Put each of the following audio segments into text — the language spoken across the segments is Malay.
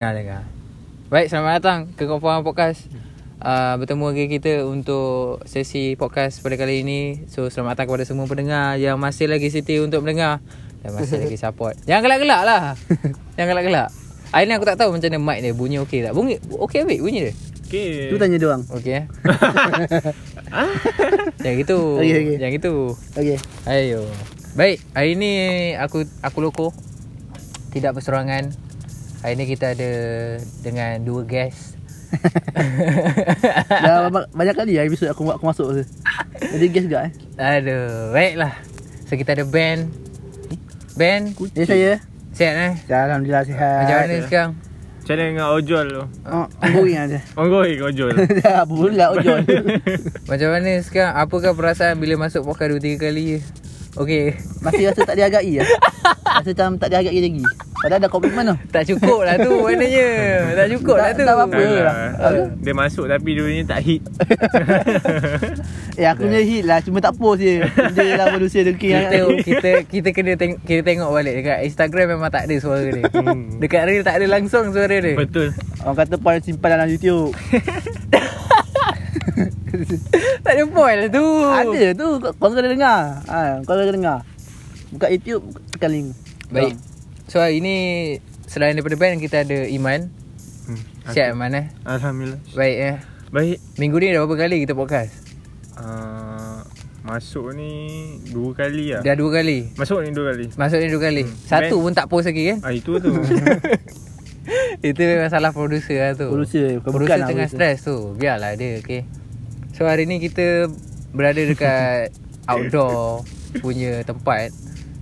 Dengar dengar. Baik, selamat datang ke Komporan Podcast. Uh, bertemu lagi kita untuk sesi podcast pada kali ini. So selamat datang kepada semua pendengar yang masih lagi setia untuk mendengar dan masih lagi support. Jangan gelak-gelak lah. Jangan gelak-gelak. Hari ni aku tak tahu macam mana mic dia bunyi okey tak. Bunyi okey ambil bunyi dia. Okay. Tu tanya dia orang. Okey eh. yang itu. Okey, okey. Yang itu. Okey. Ayo. Baik, hari ni aku aku loko. Tidak berserangan. Hari ni kita ada dengan dua guest. Dah banyak, kali lah episod aku aku masuk tu. Jadi guess juga eh. Aduh, baiklah. So kita ada Ben. Ben, Ya saya. sihat eh? Alhamdulillah sihat. Macam mana sekarang? Macam mana dengan ojol tu? Oh, ongoing aja. Ongoing ojol. Dah pula ojol. Macam mana sekarang? Apakah perasaan bila masuk podcast dua tiga kali je? Okey. Masih rasa tak dihargai ya. Rasa macam tak dihargai lagi. Padahal dah komitmen tu. Tak cukup lah tu maknanya. Tak cukup lah Tak- tu. tak apa-apa. Tak lah. lah. Dia masuk tapi dulunya tak hit. Eh aku punya hit lah cuma tak post je. Dia lah manusia dengki Kita kita kita kena teng- kita tengok balik dekat Instagram memang tak ada suara dia. Hmm. Dekat reel tak ada langsung suara dia. Betul. Orang kata paling simpan dalam YouTube. Tak ada point lah tu. Ada tu kau kena dengar. Ha, kau kena dengar. Buka YouTube tekan link. Baik. So hari ni selain daripada band kita ada Iman. Hmm. Siap Iman eh. Alhamdulillah. Baik eh. Baik. Minggu ni dah berapa kali kita podcast? Uh, masuk ni dua kali lah. Dah dua kali. Masuk ni dua kali. Masuk ni dua kali. Satu Band- pun tak post lagi kan? Ah itu tu. Itu memang salah producer lah tu. Producer, bukan- Producer bukan lah tengah producer. stres tu. Biarlah dia okay. So hari ni kita berada dekat outdoor punya tempat.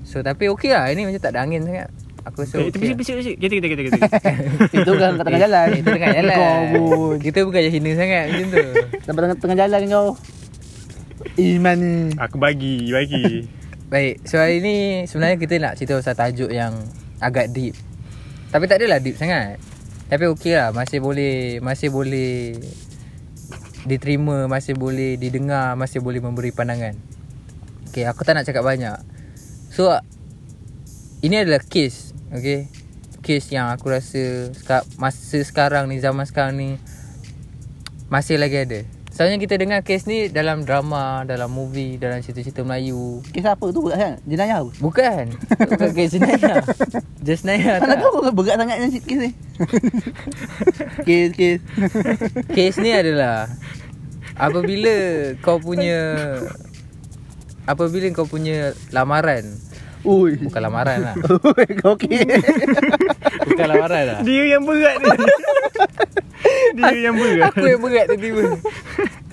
So tapi okey lah. Ini macam tak ada angin sangat. Aku rasa Eh, okey Tepi lah. tepi tepi tepi. Kita kita kita kita. Itu kan kat tengah jalan. Itu tengah jalan. Kau. Kita bukan je hina sangat macam tu. Sampai tengah, tengah jalan kau. Iman ni. Aku bagi, bagi. Baik, so hari ni sebenarnya kita nak cerita pasal tajuk yang agak deep. Tapi tak adalah deep sangat. Tapi okey lah, masih boleh masih boleh diterima, masih boleh didengar, masih boleh memberi pandangan. Okay, aku tak nak cakap banyak. So, ini adalah case, okay? Case yang aku rasa masa sekarang ni, zaman sekarang ni masih lagi ada. Soalnya kita dengar case ni dalam drama, dalam movie, dalam cerita-cerita Melayu. Kisah apa tu berat sangat? Jenayah apa? Bukan Bukan kes jenayah Just jenayah Mana tak tahu berat sangat yang kes ni. kes kes. Kes ni adalah Apabila kau punya Apabila kau punya lamaran Ui. Bukan lamaran lah Ui, kau okey. Bukan lamaran lah Dia yang berat ni. Dia yang berat. Aku yang berat tiba-tiba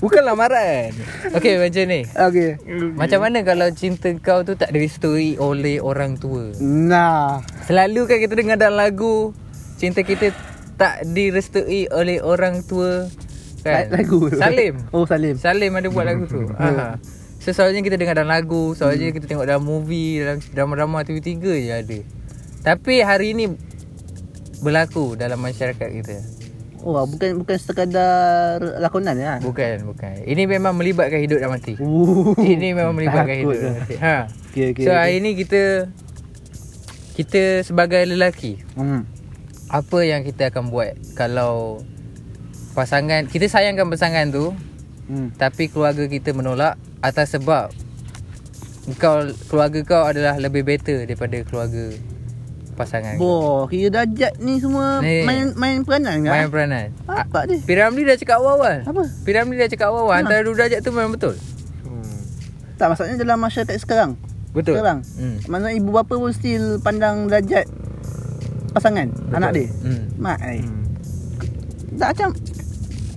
Bukan lamaran Okay macam ni Okey. Macam mana kalau cinta kau tu tak direstui oleh orang tua Nah. Selalu kan kita dengar dalam lagu Cinta kita tak direstui oleh orang tua kan? Lagu. Salim Oh Salim. Salim ada buat lagu tu ha. So selalunya kita dengar dalam lagu Selalunya kita tengok dalam movie Dalam drama-drama TV3 je ada Tapi hari ni Berlaku dalam masyarakat kita Oh bukan bukan sekadar lakonan ya. Bukan, bukan Ini memang melibatkan hidup dan mati Uh. Ini memang melibatkan Takut hidup dan mati ha. Okey okey. So hari ni kita Kita sebagai lelaki Hmm. Apa yang kita akan buat Kalau Pasangan Kita sayangkan pasangan tu Hmm. Tapi keluarga kita menolak Atas sebab kau Keluarga kau adalah lebih better Daripada keluarga Pasangan kau Boh, kira dajat ni semua Ni. main main peranan ke? Main peranan Apa dia? Piramli dah cakap awal-awal Apa? Piramli dah cakap awal-awal Antara dua darjat tu memang betul Hmm. Tak maksudnya dalam masyarakat sekarang. Betul Sekarang. hmm. Maksudnya ibu bapa pun still pandang derajat pasangan Betul. anak dia. hmm. Mak ni. Hmm. Tak macam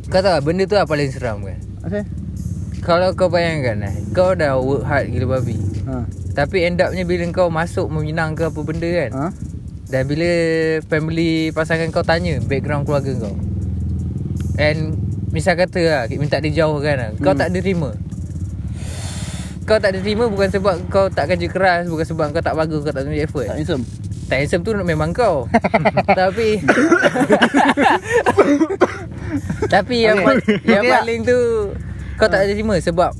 Kau tahu tak, benda tu apa paling seram kan Asal? Kalau kau bayangkan eh, Kau dah work hard gila babi Ha. Tapi end upnya bila kau masuk meminang ke apa benda kan Ha? Dan bila family pasangan kau tanya background keluarga kau And misal kata lah minta dijauhkan lah Kau Hmm. tak diterima Kau tak diterima bukan sebab kau tak kerja keras Bukan sebab kau tak bagus kau tak tunjuk effort Tak handsome. Tak handsome tu memang kau Tapi Tapi yang, Okay. pa- yang Okay tak? paling tu Kau tak terima sebab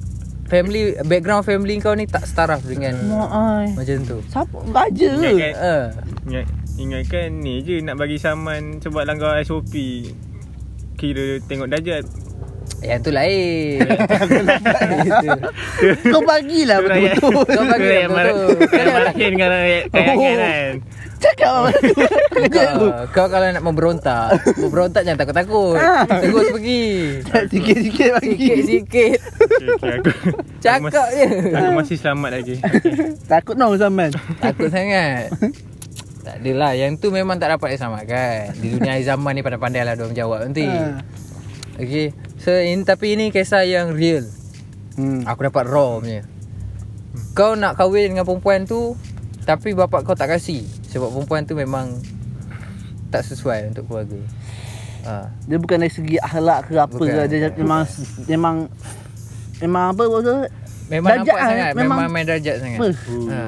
Family Background family kau ni tak setaraf dengan Mak ai. Macam tu Siapa raja ke? Ingat kan? uh, Ingat Ingatkan ni je nak bagi saman sebab langgar SOP. Kira tengok darjat. Yang tu lain. Kau bagilah betul-betul. Kau bagi tu rakyat betul-betul. Mar- rakyat Marhin dengan rakyat kayangan Oh. kan. Cakap apa kau, kau kalau nak memberontak Memberontak jangan takut-takut Ah. Terus pergi Sikit-sikit bagi. Sikit-sikit Cakap je masih, Aku masih selamat lagi. Okay. Takut no zaman. Takut sangat Tak adalah Yang tu memang tak dapat disamakan Di dunia zaman ni Pandai-pandai lah Diorang jawab nanti Ha. Okay So in, tapi ini kisah yang real Hmm. Aku dapat raw punya Kau nak kahwin dengan perempuan tu Tapi bapak kau tak kasih Sebab perempuan tu memang Tak sesuai untuk keluarga ha. Dia bukan dari segi akhlak ke apa Bukan, ke. Dia bukan. memang memang memang apa betul? Memang Darjat nampak lah, sangat memang- Memang main darjat sangat Apa? ha.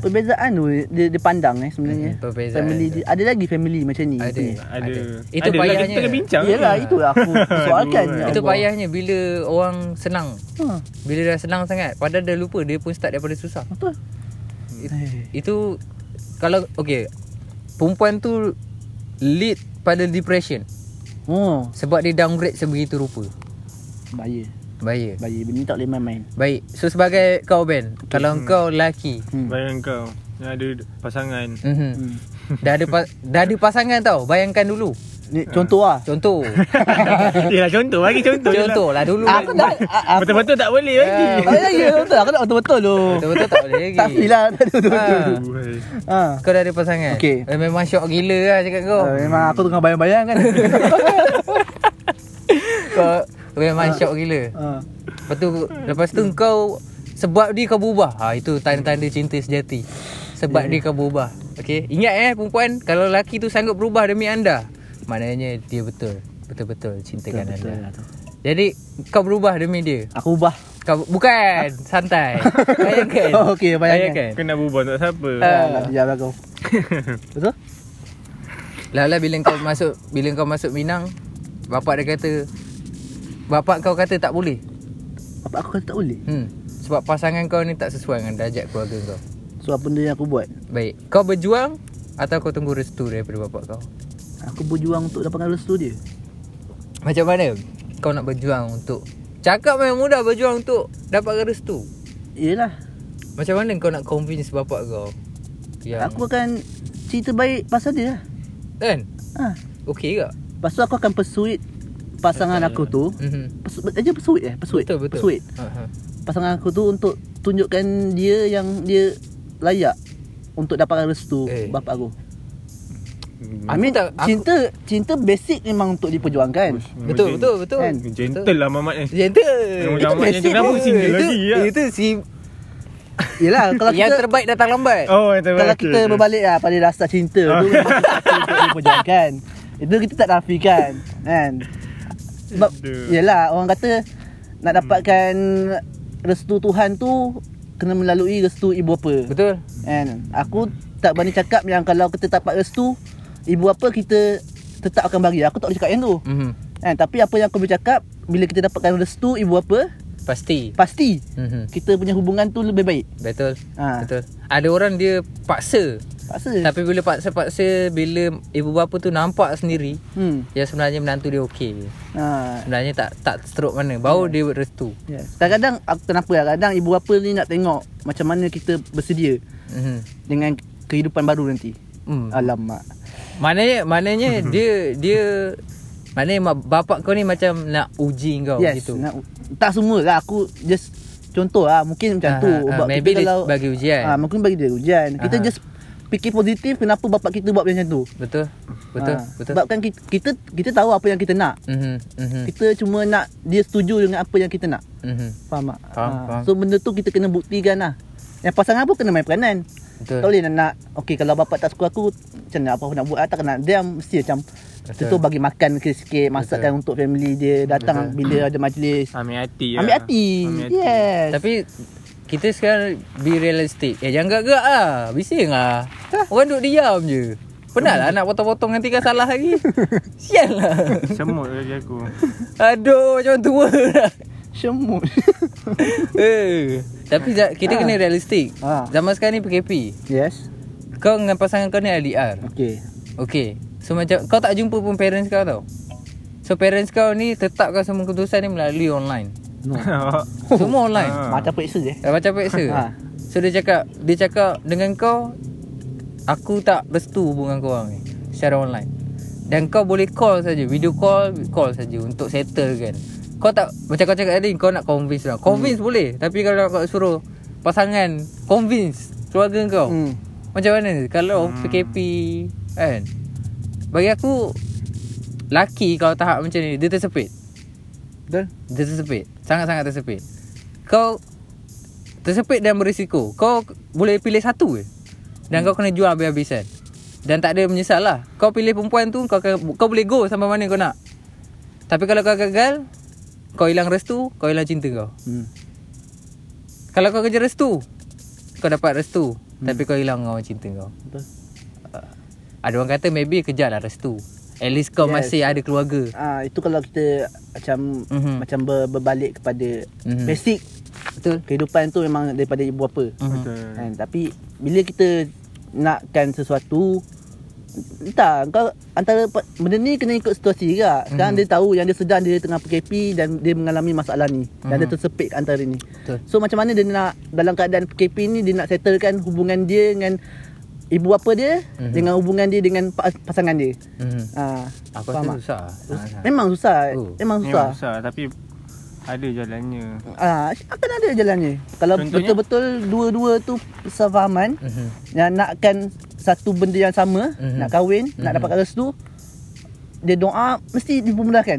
Perbezaan tu dia, dia pandang eh sebenarnya. Hmm, perbezaan Family tu. dia, ada lagi family macam ni. Ada. Ni. Ada. Itu ada lah, payahnya. Kita tengah bincang. Yalah itu aku soalkan. Aduh, Itu payahnya Bila orang senang Ha, Bila dah senang sangat Padahal dia lupa Dia pun start daripada susah betul. It- Eh. Itu Kalau Okay Perempuan tu Lead pada depression Oh, Sebab dia downgrade sebegitu rupa bahaya. Bahaya Bahaya. Bini tak boleh main-main. Baik So sebagai kau Ben Kalau kau lelaki Hmm. Bayang kau. Yang ada pasangan. mm-hmm. Hmm. dah, ada pa- dah ada pasangan tau Bayangkan dulu Ni contoh lah. Contoh Yelah contoh. Bagi contoh. lah. Contoh lah dulu Aku aku Betul-betul tak boleh lagi. Ah, tak lagi betul. Aku nak betul-betul tu. Betul-betul tak boleh lagi Tak lah tak betul-betul. Ah. Ha. Kau dah ada pasangan Okey. eh, Memang syok gila lah cakap kau Uh, memang aku tengah bayang-bayang kan. Kau memang syok gila Ha. Lepas tu Lepas tu kau Sebab dia kau berubah ha, Itu tanda-tanda cinta sejati Sebab dia kau berubah Okay Ingat eh perempuan Kalau lelaki tu sanggup berubah demi anda Maknanya dia betul Betul-betul cintakan Betul anda tu. Jadi Kau berubah demi dia Aku ubah. Kau Bukan Santai Bayangkan Oh, okey, bayangkan. Kau nak berubah tak siapa. Ah. Ha, nak diam lah kau. Betul? Lah bila kau masuk Bila kau masuk Minang Bapak dia kata Bapak kau kata tak boleh Apa aku kata tak boleh? hmm. Sebab pasangan kau ni tak sesuai dengan darjat keluarga kau So apa benda yang aku buat? Baik Kau berjuang Atau kau tunggu restu daripada bapak kau Aku berjuang untuk dapatkan restu dia. Macam mana Kau nak berjuang untuk Cakap memang mudah berjuang untuk Dapatkan restu Yelah. Macam mana kau nak convince bapak kau Yang Aku akan cerita baik pasal dia lah. Kan Ha. Okey ke Lepas tu aku akan persuade pasangan aku tu. Mhm. Persu- aja persuade eh? Persuade. Betul betul ha, ha. Pasangan aku tu untuk tunjukkan dia yang dia layak untuk dapatkan restu Eh. bapak aku. I mean tak- aku- cinta cinta basic memang untuk diperjuangkan. Betul betul betul Kan? Gentle lah mamat ni. Gentle Ahmad yang kenapa single Itu- lagi ya? Itu si Yelah kalau Yang kita terbaik datang lambat Oh, yang terbaik. kalau Okey, kita okey. berbalik lah pada rasa cinta tu memang kita untuk diperjuangkan. Itu kita tak nafikan kan. Sebab Aduh. yelah orang kata nak dapatkan restu Tuhan tu kena melalui restu ibu bapa. Betul Kan? Aku tak berani cakap yang kalau kita tak dapat restu ibu bapa kita tetap akan bagi. Aku tak boleh cakap yang tu. mhm. Kan? Tapi apa yang aku boleh cakap bila kita dapatkan restu ibu bapa Pasti pasti mhm. kita punya hubungan tu lebih baik. Betul Ha. Betul Ada orang dia paksa Paksa. Tapi bila paksa-paksa Bila ibu bapa tu nampak sendiri Hmm. Yang sebenarnya menantu dia okey Ha. Sebenarnya tak tak stroke mana Baru dia buat restu Ya. Kadang-kadang aku kenapa lah kadang ibu bapa ni nak tengok macam mana kita bersedia mhm. dengan kehidupan baru nanti. hmm. Alamak. Maknanya Maknanya dia Dia Maknanya mak- bapak kau ni macam nak uji kau yes. gitu Nak, tak semua lah aku just contoh lah mungkin macam Ah, tu. ah, Sebab maybe kita kalau bagi ujian. Ah, mungkin bagi dia ujian. Kita Ah. just fikir positif kenapa bapak kita buat macam tu. Betul Betul Ah, Betul Sebab kan kita, kita kita tahu apa yang kita nak. mhm. Mhm. Kita cuma nak dia setuju dengan apa yang kita nak. Mhm. Faham tak? Faham, Ah, faham. So benda tu kita kena buktikan lah. Yang pasangan pun kena main peranan. Betul Tak boleh nak, nak Okay kalau bapak tak suka aku Macam mana apa aku nak buat ah, Tak kena Dia mesti macam Betul. Contoh bagi makan sikit-sikit Masakkan untuk family dia Datang Betul. bila ada majlis Ambil hati lah. Ambil hati Ambil hati. Yes Tapi kita sekarang be realistic. Eh jangan gerak-gerak lah. Bising lah. Orang duduk diam je. Penat lah nak potong-potong nanti kan salah lagi. Sial lah. Semut lagi aku. Aduh macam tua dah. Semut eh. Tapi kita kena realistik. Ah. Zaman sekarang ni PKP. Yes Kau dengan pasangan kau ni LDR Okey. Okay So macam Kau tak jumpa pun parents kau tau So parents kau ni Tetapkan semua keputusan ni Melalui online No. Semua online Ah. Macam peksa je. Dah macam peksa Ha. So dia cakap Dia cakap Dengan kau Aku tak restu hubungan kau orang ni Secara online Dan kau boleh call saja Video call Call saja Untuk settle kan Kau tak Macam kau cakap tadi Kau nak convince lah Convince hmm. boleh Tapi kalau kau suruh Pasangan Convince Keluarga kau Hmm. Macam mana Kalau Hmm. PKP Kan Bagi aku Laki kalau tahap macam ni Dia tersepit. Betul? dia tersepit. Sangat-sangat tersepit. Kau Tersepit dan berisiko. Kau boleh pilih satu je. Dan kau kena jual habis-habisan. Dan tak ada menyesal lah. Kau pilih perempuan tu Kau, akan- kau boleh go sampai mana kau nak. Tapi kalau kau gagal Kau hilang restu Kau hilang cinta kau. Hmm. Kalau kau kerja restu Kau dapat restu. Tapi kau hilang orang cinta kau. Betul. Ada orang kata maybe kejar lah restu At least kau Yes. masih ada keluarga Ah itu kalau kita macam Mhm. macam ber, berbalik kepada Mhm. basic Betul kehidupan tu memang daripada ibu bapa. Mhm. Betul. Kan tapi bila kita nakkan sesuatu entah kau antara benda ni kena ikut situasi juga. Sekarang Mhm. dia tahu yang dia sedang dia tengah PKP dan dia mengalami masalah ni dan dia Mhm. tersepit antara ni. Betul So macam mana dia nak dalam keadaan PKP ni dia nak settlekan hubungan dia dengan ibu bapa dia Mhm. dengan hubungan dia dengan pa- pasangan dia. Mhm. Ah, Aku Faham rasa tak? susah Sangat-sangat. Memang susah. Oh. Memang Memang susah. susah tapi ada jalannya. Ah, akan ada jalannya. Kalau Contohnya? betul-betul dua-dua tu sefahaman Mhm. yang nakkan satu benda yang sama, Mhm. nak kahwin, nak Mhm. dapatkan restu, dia doa mesti dipermudahkan.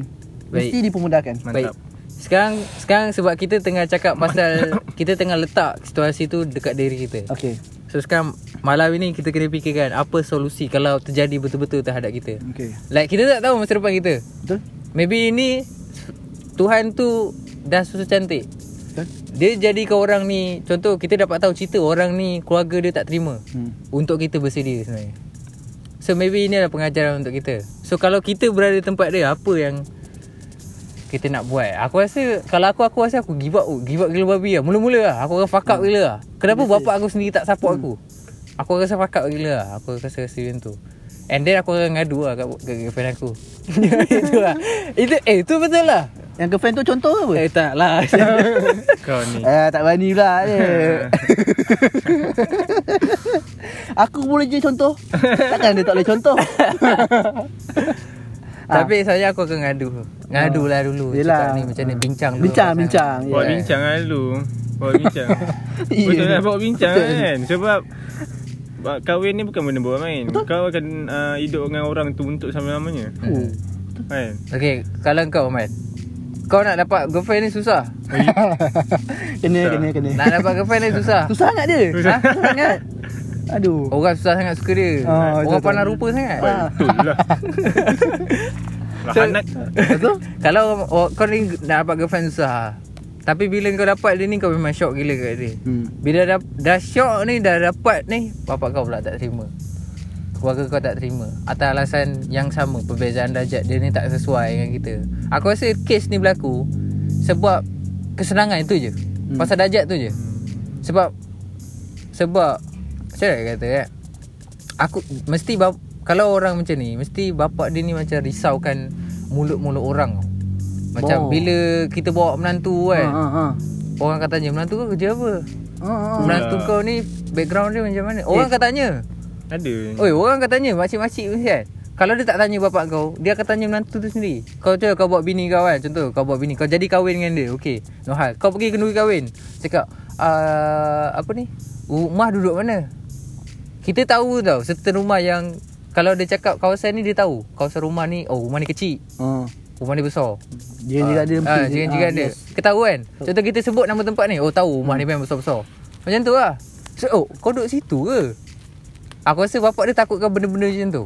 Mesti Baik. dipermudahkan. Baik. Mantap. Sekarang sekarang sebab kita tengah cakap pasal kita tengah letak situasi tu dekat diri kita. Okey. So sekarang malam ini kita kena fikirkan apa solusi kalau terjadi betul-betul terhadap kita. Okey. Like kita tak tahu masa depan kita. Betul? Maybe ini Tuhan tu dah susah cantik. Betul? Dia jadikan orang ni Contoh kita dapat tahu cerita Orang ni keluarga dia tak terima Hmm. Untuk kita bersedia sebenarnya So maybe ini adalah pengajaran untuk kita So kalau kita berada tempat dia Apa yang Kita nak buat. Aku rasa Kalau aku aku rasa aku give up oh, Give up gila babi lah. Mula-mula lah. Aku akan fuck up gila lah. Kenapa bapak aku sendiri tak support aku? Aku rasa fuck up gila lah. Aku rasa rasa macam tu. And then aku akan ngadu lah Kat, kat girlfriend aku. Itu lah. Itu, Eh itu betul lah. Yang girlfriend tu contoh ke apa? Eh tak lah. Kau ni. Eh, tak berani pula dia. Aku boleh je contoh. Takkan dia tak boleh contoh. Tapi saya aku akan ngadu Ngadu lah dulu Yelah. Cakap ni macam ni Bincang dulu Bincang, bincang. Bawa Ya. bincang lah dulu. Bawa bincang. Betul lah bawa bincang Betul. kan. Sebab ba- kahwin ni bukan benda buat main. Kau akan uh, hidup dengan orang tu untuk selama-lamanya. Oh. Kan? Okay Kalau kau Ahmad Kau nak dapat girlfriend ni susah Kena, kena, kena. Nak dapat girlfriend ni susah Susah sangat dia. Susah. Ha? Susah sangat. Aduh. Orang susah sangat suka dia Oh, Orang pandang rupa sangat Ah. Betul lah. Lah So-. Betul? Kalau oh, kau ni nak dapat girlfriend susah Tapi bila kau dapat dia ni Kau memang shock gila kat dia Hmm. Bila dah, dah shock ni Dah dapat ni Bapak kau pula tak terima Keluarga kau tak terima Atas alasan yang sama Perbezaan darjat Dia ni tak sesuai dengan kita Aku rasa kes ni berlaku Sebab Kesenangan itu je Hmm. Pasal darjat tu je Sebab Sebab Macam mana nak kata eh? Aku Mesti bap, Kalau orang macam ni Mesti bapak dia ni macam risaukan Mulut-mulut orang. Macam Oh. bila kita bawa menantu Ha, kan ha, ha. Orang akan tanya Menantu kau kerja apa? Ha, ha. Menantu Pula. kau ni Background dia macam mana? Orang akan tanya. Ada. Oi orang akan tanya Makcik-makcik kan? Kalau dia tak tanya bapak kau Dia akan tanya menantu tu sendiri. Kau cuba kau bawa bini kau kan? Contoh kau bawa bini Kau jadi kahwin dengan dia Okay No hal Kau pergi kenduri kahwin. Cakap uh, Apa ni? Rumah duduk mana Kita tahu tau Certain rumah yang Kalau dia cakap kawasan ni Dia tahu Kawasan rumah ni Oh rumah ni kecil Ha. Rumah ni besar Jiran-jiran dia Ah, mesti. jiran-jiran Ah, dia. yes. Ketahu kan? Contoh kita sebut nama tempat ni. Oh tahu rumah ni memang besar-besar. Macam tu lah. So, oh, kau duduk situ ke? Aku rasa bapak dia takutkan benda-benda macam tu.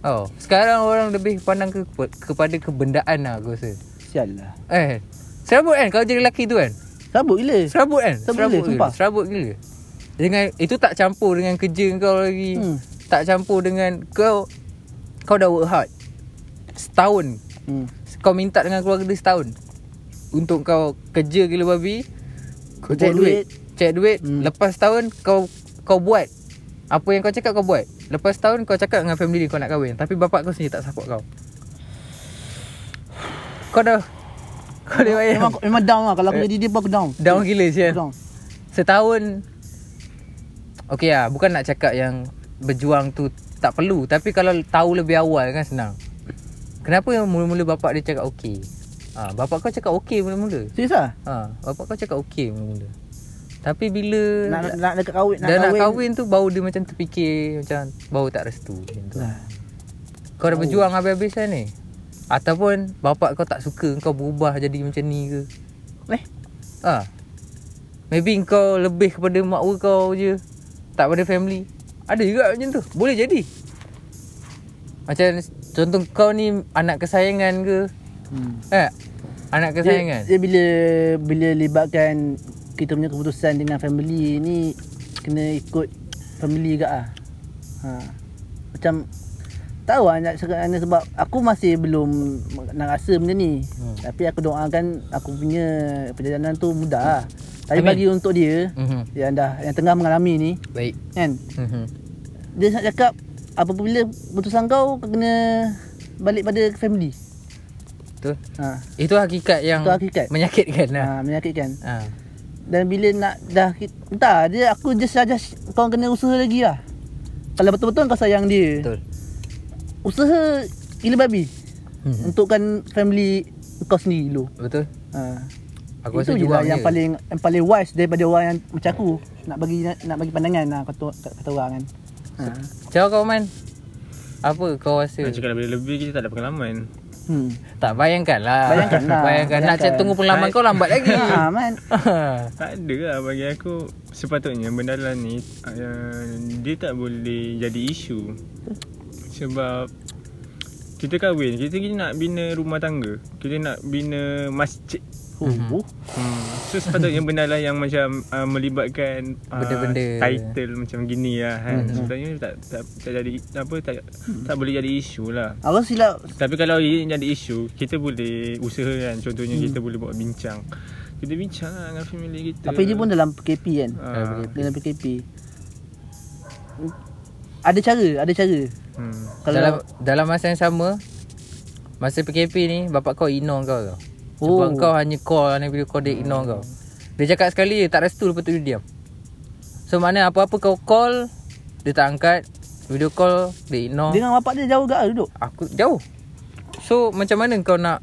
Oh, sekarang orang lebih pandang ke, kepada kebendaan lah aku rasa. Sial lah. Eh, serabut kan kalau jadi lelaki tu kan? Sabut gila. Serabut kan? Serabut gila, sumpah. Serabut gila. Dengan itu tak campur dengan kerja kau lagi. Hmm. Tak campur dengan kau kau dah work hard. Setahun. Hmm. kau minta dengan keluarga dia setahun. Untuk kau kerja gila babi Kau cek Kumpul duit. Cek duit. Hmm. Lepas setahun kau kau buat. Apa yang kau cakap kau buat. Lepas tahun kau cakap dengan family kau nak kahwin. Tapi bapak kau sendiri tak support kau. Kau dah Kau dah Memang memang down lah. Kalau aku jadi dia pun aku down. Down gila sial down. Setahun Okay lah Bukan nak cakap yang Berjuang tu Tak perlu. Tapi kalau tahu lebih awal kan senang. Kenapa yang mula-mula bapak dia cakap okay ha, Bapak kau cakap okay mula-mula. Serius lah? Ha, Bapak kau cakap okay mula-mula. Tapi bila nak, nak, nak dekat kahwin Dah nak kahwin. tu Baru dia macam terfikir Macam Baru tak restu macam tu. Lah. Kau dah berjuang habis-habis kan ni? Ataupun Bapak kau tak suka Kau berubah jadi macam ni ke? Eh Ha. Maybe kau lebih kepada mak kau je. Tak pada family. Ada juga macam tu. Boleh jadi. Macam contoh kau ni anak kesayangan ke? hmm. Eh? Anak kesayangan. dia, dia bila Bila libatkan Kita punya keputusan dengan family ni Kena ikut family juga lah ha. Macam Tahu lah nak cakap mana sebab Aku masih belum Nak rasa benda ni Hmm. Tapi aku doakan Aku punya Perjalanan tu mudah lah Tapi Amin. bagi untuk dia Mhm. Yang dah Yang tengah mengalami ni Baik. Kan Mhm. Dia nak cakap Apabila Putusan kau Kau kena Balik pada family Betul. ha. Itu hakikat yang Itu hakikat. menyakitkan lah. ha. Menyakitkan Ha. Dan bila nak dah Entah dia aku just saja Kau kena usaha lagi lah Kalau betul-betul kau sayang dia Betul. Usaha Gila babi Mhm. Untukkan family Kau sendiri dulu Betul. ha. Aku Itu rasa lah yang je. paling Yang paling wise Daripada orang yang Macam aku Nak bagi nak bagi pandangan lah Kata, kata orang kan ha. Cakap kau man. Apa kau rasa? Nak cakap lebih-lebih kita tak ada pengalaman. hmm. Tak bayangkan lah. Bayangkan lah. bayangkan. Nak Bayangkan. cak tunggu pengalaman kau lambat lagi. ha, man Tak ada lah bagi aku Sepatutnya benda lah ni uh, Dia tak boleh jadi isu Sebab Kita kahwin Kita, kita nak bina rumah tangga Kita nak bina masjid Oh, hmm. So sepatutnya benda lah yang macam uh, Melibatkan uh, Benda-benda. Title macam gini lah kan Mhm. Sepatutnya tak, tak, tak jadi Apa tak, tak boleh jadi isu lah Aku silap tapi kalau ia jadi isu, kita boleh usahakan. Contohnya hmm. kita boleh buat bincang. Kita bincang lah dengan family kita. Tapi dia pun dalam PKP kan Ah, Dalam PKP Ada cara Ada cara hmm. Kalau dalam dalam masa yang sama masa PKP ni bapak kau ignore kau tau. Sebab Oh. kau hanya call hanya video call dia ignore kau. Dia cakap sekali tak restu lepas tu dia diam. So mana apa-apa kau call dia tak angkat, video call dia ignore. Dengan bapak dia jauh gak duduk Aku jauh. So macam mana kau nak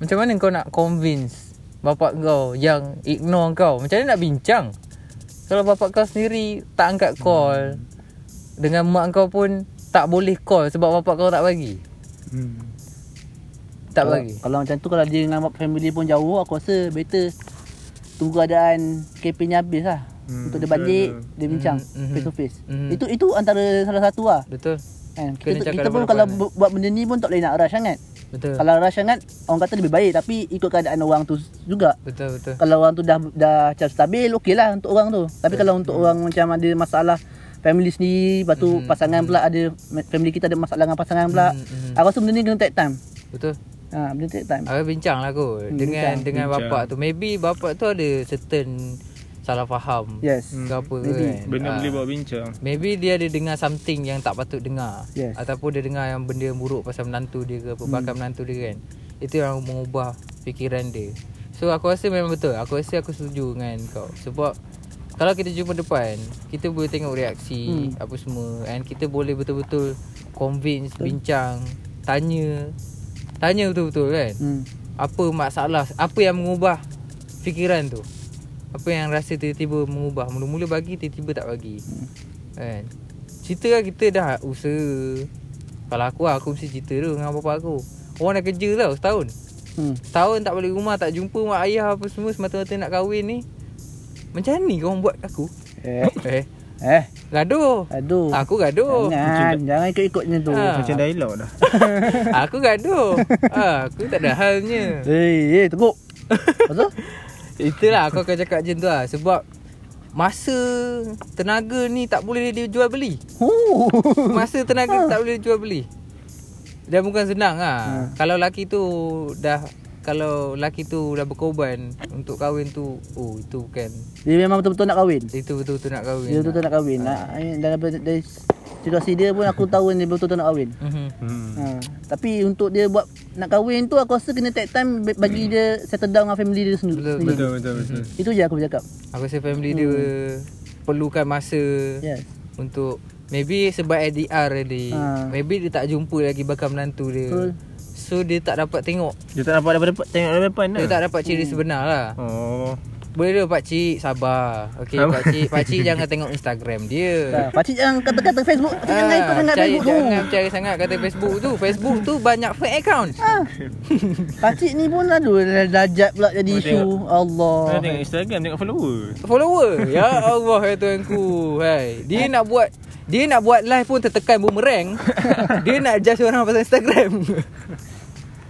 macam mana kau nak convince bapak kau yang ignore kau? Macam mana nak bincang? Kalau bapak kau sendiri tak angkat call dengan mak kau pun tak boleh call sebab bapak kau tak bagi. Hmm. Tak kalau, bagi. Kalau macam tu Kalau dia dengan family pun jauh Aku rasa better Tunggu keadaan KP ni habis lah Hmm, Untuk dia betul balik tu. Dia bincang Hmm. Face to face Mhm. Itu itu antara salah satu lah Betul. kan? Kita, cakap kita pun kalau kan? bu- buat benda ni pun Tak boleh nak rush sangat Betul. Kalau rush sangat Orang kata lebih baik Tapi ikut keadaan orang tu juga Betul betul. Kalau orang tu dah dah macam stabil Okey lah untuk orang tu Tapi kalau untuk orang macam ada masalah Family sendiri Lepas tu Mhm, pasangan pula ada Family kita ada masalah dengan pasangan pula Mhm, mhm. Aku rasa benda ni kena take time Betul. Ha, Benda take time Aku bincang lah aku Hmm, dengan bincang. dengan Bincang. bapak tu. Maybe bapak tu ada certain salah faham. Yes Ke apa Maybe. kan. Benda Ah. boleh buat bincang. Maybe dia ada dengar something yang tak patut dengar Yes. Ataupun dia dengar yang benda yang buruk pasal menantu dia ke apa Bakal menantu dia kan Itu yang mengubah fikiran dia So aku rasa memang betul Aku rasa aku setuju dengan kau Sebab Kalau kita jumpa depan Kita boleh tengok reaksi Apa semua And kita boleh betul-betul Convince, bincang Tanya Tanya betul-betul kan. Hmm. Apa masalah? Apa yang mengubah Fikiran tu? Apa yang rasa tiba-tiba mengubah? Mula-mula bagi tiba-tiba tak bagi. Hmm. Kan? Cerita lah kita dah usaha. Kalau aku lah Aku mesti cerita tu dengan bapak aku. Orang dah kerja tau setahun. Hmm. Setahun tak balik rumah Tak jumpa mak ayah apa semua Semata-mata nak kahwin ni. Macam ni kau orang buat aku. Eh. Eh Eh? Gaduh. Aduh Aku gaduh. Jangan Jangan ikut-ikut macam tu. Ah. Macam dialog dah. Aku gaduh. Ah, Aku tak ada halnya. Eh eh teruk Betul Itulah aku akan cakap macam tu lah. Sebab Masa Tenaga ni tak boleh dia jual beli. Huh. Masa tenaga tak boleh jual beli. Dan bukan senang lah. Ha. Kalau laki tu Dah kalau lelaki tu dah berkorban untuk kahwin tu, oh itu bukan. Dia memang betul-betul nak kahwin. Itu betul-betul nak kahwin. Dia betul-betul nak kahwin. Nak dan dari, dari situasi dia pun aku tahu dia betul-betul nak kahwin. Mhm. Hmm. Ha. Tapi untuk dia buat nak kahwin tu aku rasa kena take time ba- bagi dia settle down dengan family dia sendiri. Betul. Betul betul betul. Itu je aku bercakap. Aku rasa family dia perlukan masa Yes. untuk maybe sebab ADR tadi. Ha. Maybe dia tak jumpa lagi bakal menantu dia. Betul. So dia tak dapat tengok. Dia tak dapat daripada tengok dari depan Dia lah. tak dapat ciri sebenar lah. Oh. Boleh dia pak cik sabar. Okey Sabar. pak cik, pak cik jangan tengok Instagram dia. Ha. Pakcik jangan kata-kata Facebook. Pakcik jangan ikut sangat percaya, Facebook tu. Ah, Jangan percaya sangat kata Facebook tu. Facebook tu banyak fake account. Ha. Pakcik ni pun aduh darjat pula jadi isu. tengok. Allah. Kau tengok Instagram tengok follower. Follower. Ya Allah ya Tuhanku. Hai. Dia nak buat dia nak buat live pun tertekan boomerang. dia nak judge orang pasal Instagram.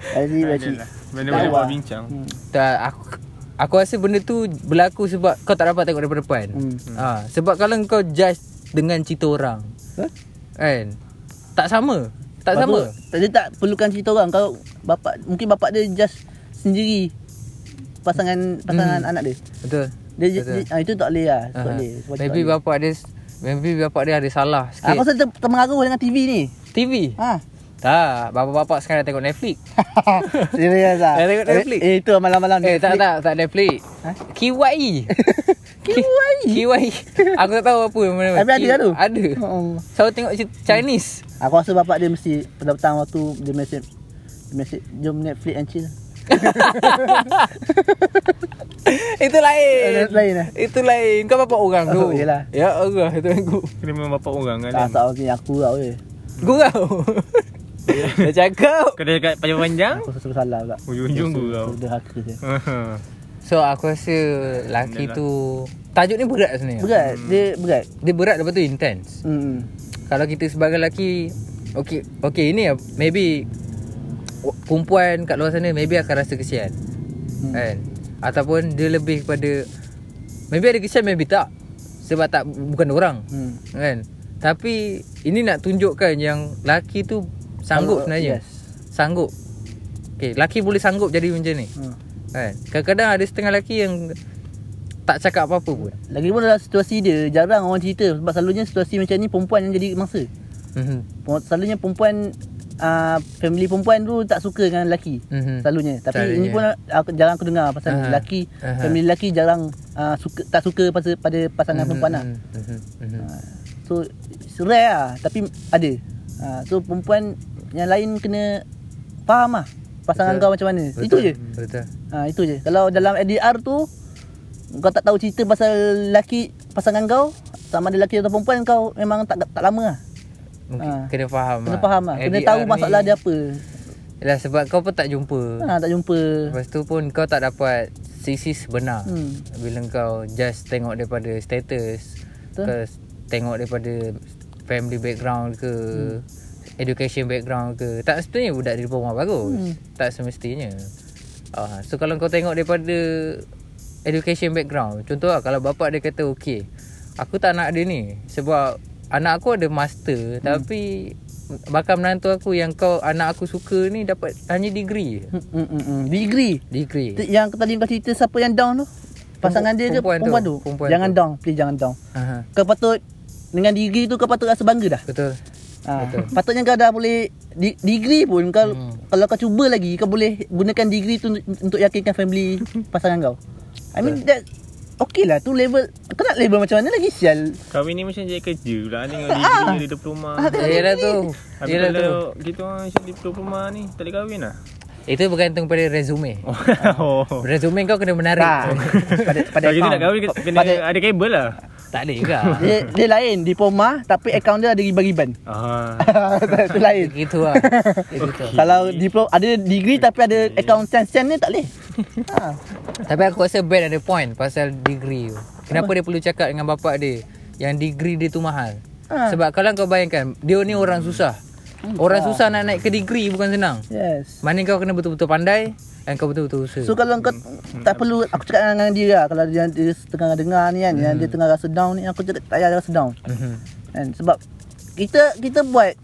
Jadi pakcik. Benda-benda Tak buat lah. bincang. Hmm. tak aku aku rasa benda tu berlaku sebab kau tak dapat tengok daripada depan. Hmm. Ha, sebab kalau kau judge dengan cerita orang Ha? kan tak sama. Tak Lepas sama. tu, Dia tak perlukan cerita orang. Kalau bapak mungkin bapak dia just sendiri pasangan pasangan Hmm. anak dia. Betul. Dia, dia, Betul. dia ah, itu tak boleh lah. Tak boleh. Sebab Maybe tak bapak dia maybe bapak dia ada salah Aku sikit. rasa ter- termengaruh dengan TV ni. TV. Ha. Tak, bapak-bapak sekarang tengok Netflix. Serius lah. Eh, tengok Netflix. Eh, itu malam-malam Eh tak tak tak Netflix. Ha? KYE. KYE? KYE. Aku tak tahu apa mana. Tapi ada lah tu? Ada. Oh. Selalu tengok Chinese. Aku rasa bapak dia mesti petang-petang waktu dia mesej dia mesej jom Netflix and chill. Itu lain. Lain eh? Itu lain. Kau bapak orang tu. Oh, yelah. Ya Allah, itu aku. Kena memang bapak orang kan. Tak tak mungkin aku lah weh. Gurau. Dah cakap. Kau dah cakap panjang-panjang. Aku rasa bersalah pula. Ujung-ujung gurau. Aku derhaka je. So aku rasa lelaki tu tajuk ni berat sebenarnya. Berat, dia berat. Dia berat lepas tu intense. Hmm. Kalau kita sebagai lelaki okey okey ini maybe perempuan kat luar sana maybe akan rasa kesian. Hmm. Kan? Ataupun dia lebih kepada maybe ada kesian maybe tak. Sebab tak bukan orang. Hmm. Kan? Tapi ini nak tunjukkan yang lelaki tu sanggup Kalau- sebenarnya. yes. Sanggup. Okey, lelaki boleh sanggup jadi macam ni. Hmm. Kan? Kadang-kadang ada setengah lelaki yang tak cakap apa-apa pun. Lagipun dalam situasi dia jarang orang cerita sebab selalunya situasi macam ni perempuan yang jadi mangsa. Perempuan- Selalunya perempuan uh, family perempuan tu tak suka dengan lelaki. Mhm. Selalunya. Tapi Selalunya. ini pun aku jarang aku dengar pasal Aha. lelaki Aha. family lelaki jarang uh, suka tak suka pada pada pasangan Mhm, perempuan lah. mhm, mhm, mhm. Uh, so rare lah tapi ada. Uh, so perempuan yang lain kena faham lah pasangan Betul. kau macam mana. Itu je. Betul. Ha, itu je. Kalau dalam ADR tu kau tak tahu cerita pasal lelaki pasangan kau sama ada lelaki atau perempuan kau memang tak tak lama lah. Mungkin Ha. kena faham Kena faham lah. Kena tahu ni- masalah dia apa. Yalah sebab kau pun tak jumpa. Ha, tak jumpa. Lepas tu pun kau tak dapat sisi sebenar. Hmm. Bila kau just tengok daripada status, Betul. kau tengok daripada family background ke, education background ke. Tak sebenarnya budak di rumah bagus. Hmm. Tak semestinya. Ah, so kalau kau tengok daripada education background, contoh lah kalau bapak dia kata okey, aku tak nak dia ni sebab anak aku ada master hmm. tapi bakal menantu aku yang kau anak aku suka ni dapat hanya degree. Hmm, hmm, hmm. Degree. Degree. Yang tadi kau cerita siapa yang down tu? Pasangan dia ke Perempuan tu. perempuan tu? Perempuan jangan tu. down. Please jangan down. Aha, Kau patut dengan degree tu kau patut rasa bangga dah. betul. Ha, Betul. patutnya kau dah boleh di, degree pun kau Hmm. kalau kau cuba lagi kau boleh gunakan degree tu untuk, untuk yakinkan family pasangan kau. I mean that okay lah tu level kau nak level macam mana lagi sial. Kahwin ni macam jadi kerja pula Tengok degree dia diploma Yelah tu. Habis Yelah tu. kalau kita orang macam diploma ni Tak boleh kahwin lah Itu bergantung pada resume. Oh Resume kau kena menarik. Tak. pada pada Kalau kita nak kahwin kena pada, ada kabel lah tak ada juga. dia, dia lain diploma tapi akaun dia ada riban-riban. Ah, Itu lain. Gitu lah. Gitu tu. Kalau diploma ada degree tapi ada akaun sen-sen ni tak boleh. ha. Tapi aku rasa Ben ada point pasal degree tu. Kenapa dia perlu cakap dengan bapak dia yang degree dia tu mahal? Ha. Sebab kalau kau bayangkan, dia ni orang susah. Orang susah nak naik ke degree bukan senang. Yes. Mana kau kena betul-betul pandai dan kau betul-betul usaha. So kalau kau tak perlu aku cakap dengan dia lah kalau dia, dia tengah dengar ni kan yang dia tengah rasa down ni aku cakap tak payah rasa down. Mhm. Kan sebab kita kita buat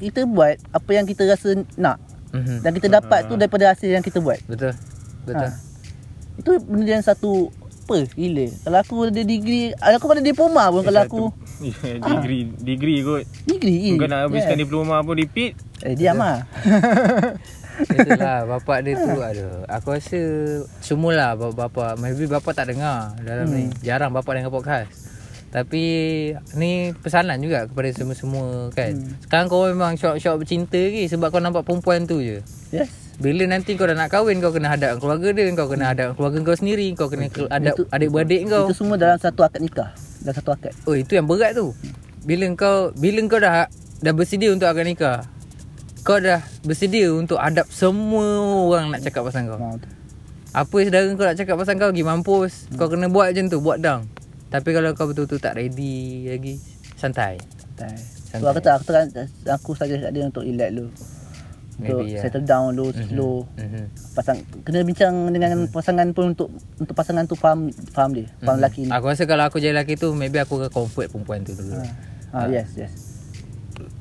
kita buat apa yang kita rasa nak. Mhm. Dan kita dapat tu daripada hasil yang kita buat. Betul. Betul. Ha. Itu benda yang satu apa gila. Kalau aku ada degree, aku ada diploma pun kalau aku Ya, degree degree kot. degree. Kau nak habiskan yeah. diploma pun repeat. Eh diam ah. Itulah bapak dia tu ada. Aku rasa semualah bapak maybe bapak tak dengar dalam hmm. ni. Jarang bapak dengar podcast. Tapi ni pesanan juga kepada semua-semua kan. Hmm. Sekarang kau memang syok-syok bercinta lagi sebab kau nampak perempuan tu je. yes. Bila nanti kau dah nak kahwin kau kena hadap keluarga dia, kau kena hadap keluarga kau sendiri, kau kena ke- hadap adik-beradik kau. Itu semua dalam satu akad nikah. Dalam satu akad. Oh itu yang berat tu. Bila kau bila kau dah dah bersedia untuk akad nikah. Kau dah bersedia untuk hadap semua orang nak cakap pasal kau. Ha. Apa saudara kau nak cakap pasal kau pergi mampus. Kau kena buat macam tu, buat down. Tapi kalau kau betul-betul tak ready lagi, santai. Tai. Santai. So aku tak aku tak aku saja kat dia untuk relax dulu. Untuk Maybe, settle down dulu, slow. Mhm. Pasang kena bincang dengan pasangan pun untuk untuk pasangan tu faham faham dia, faham lelaki ni. Aku rasa kalau aku jadi lelaki tu maybe aku akan comfort perempuan tu dulu. Ha, yes, yes.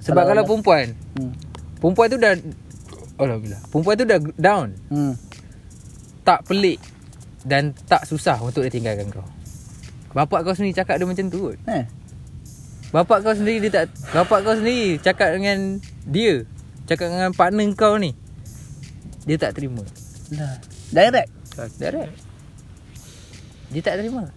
Sebab kalau, kalau- perempuan, Hmm. Perempuan tu dah Alhamdulillah. Perempuan tu dah down, Hmm. tak pelik dan tak susah untuk dia tinggalkan kau. Bapak kau sendiri cakap dia macam tu kot. Eh. Bapak kau sendiri dia tak bapak kau sendiri cakap dengan dia, cakap dengan partner kau ni. Dia tak terima. Dah. Direct. Direct. Dia tak terima.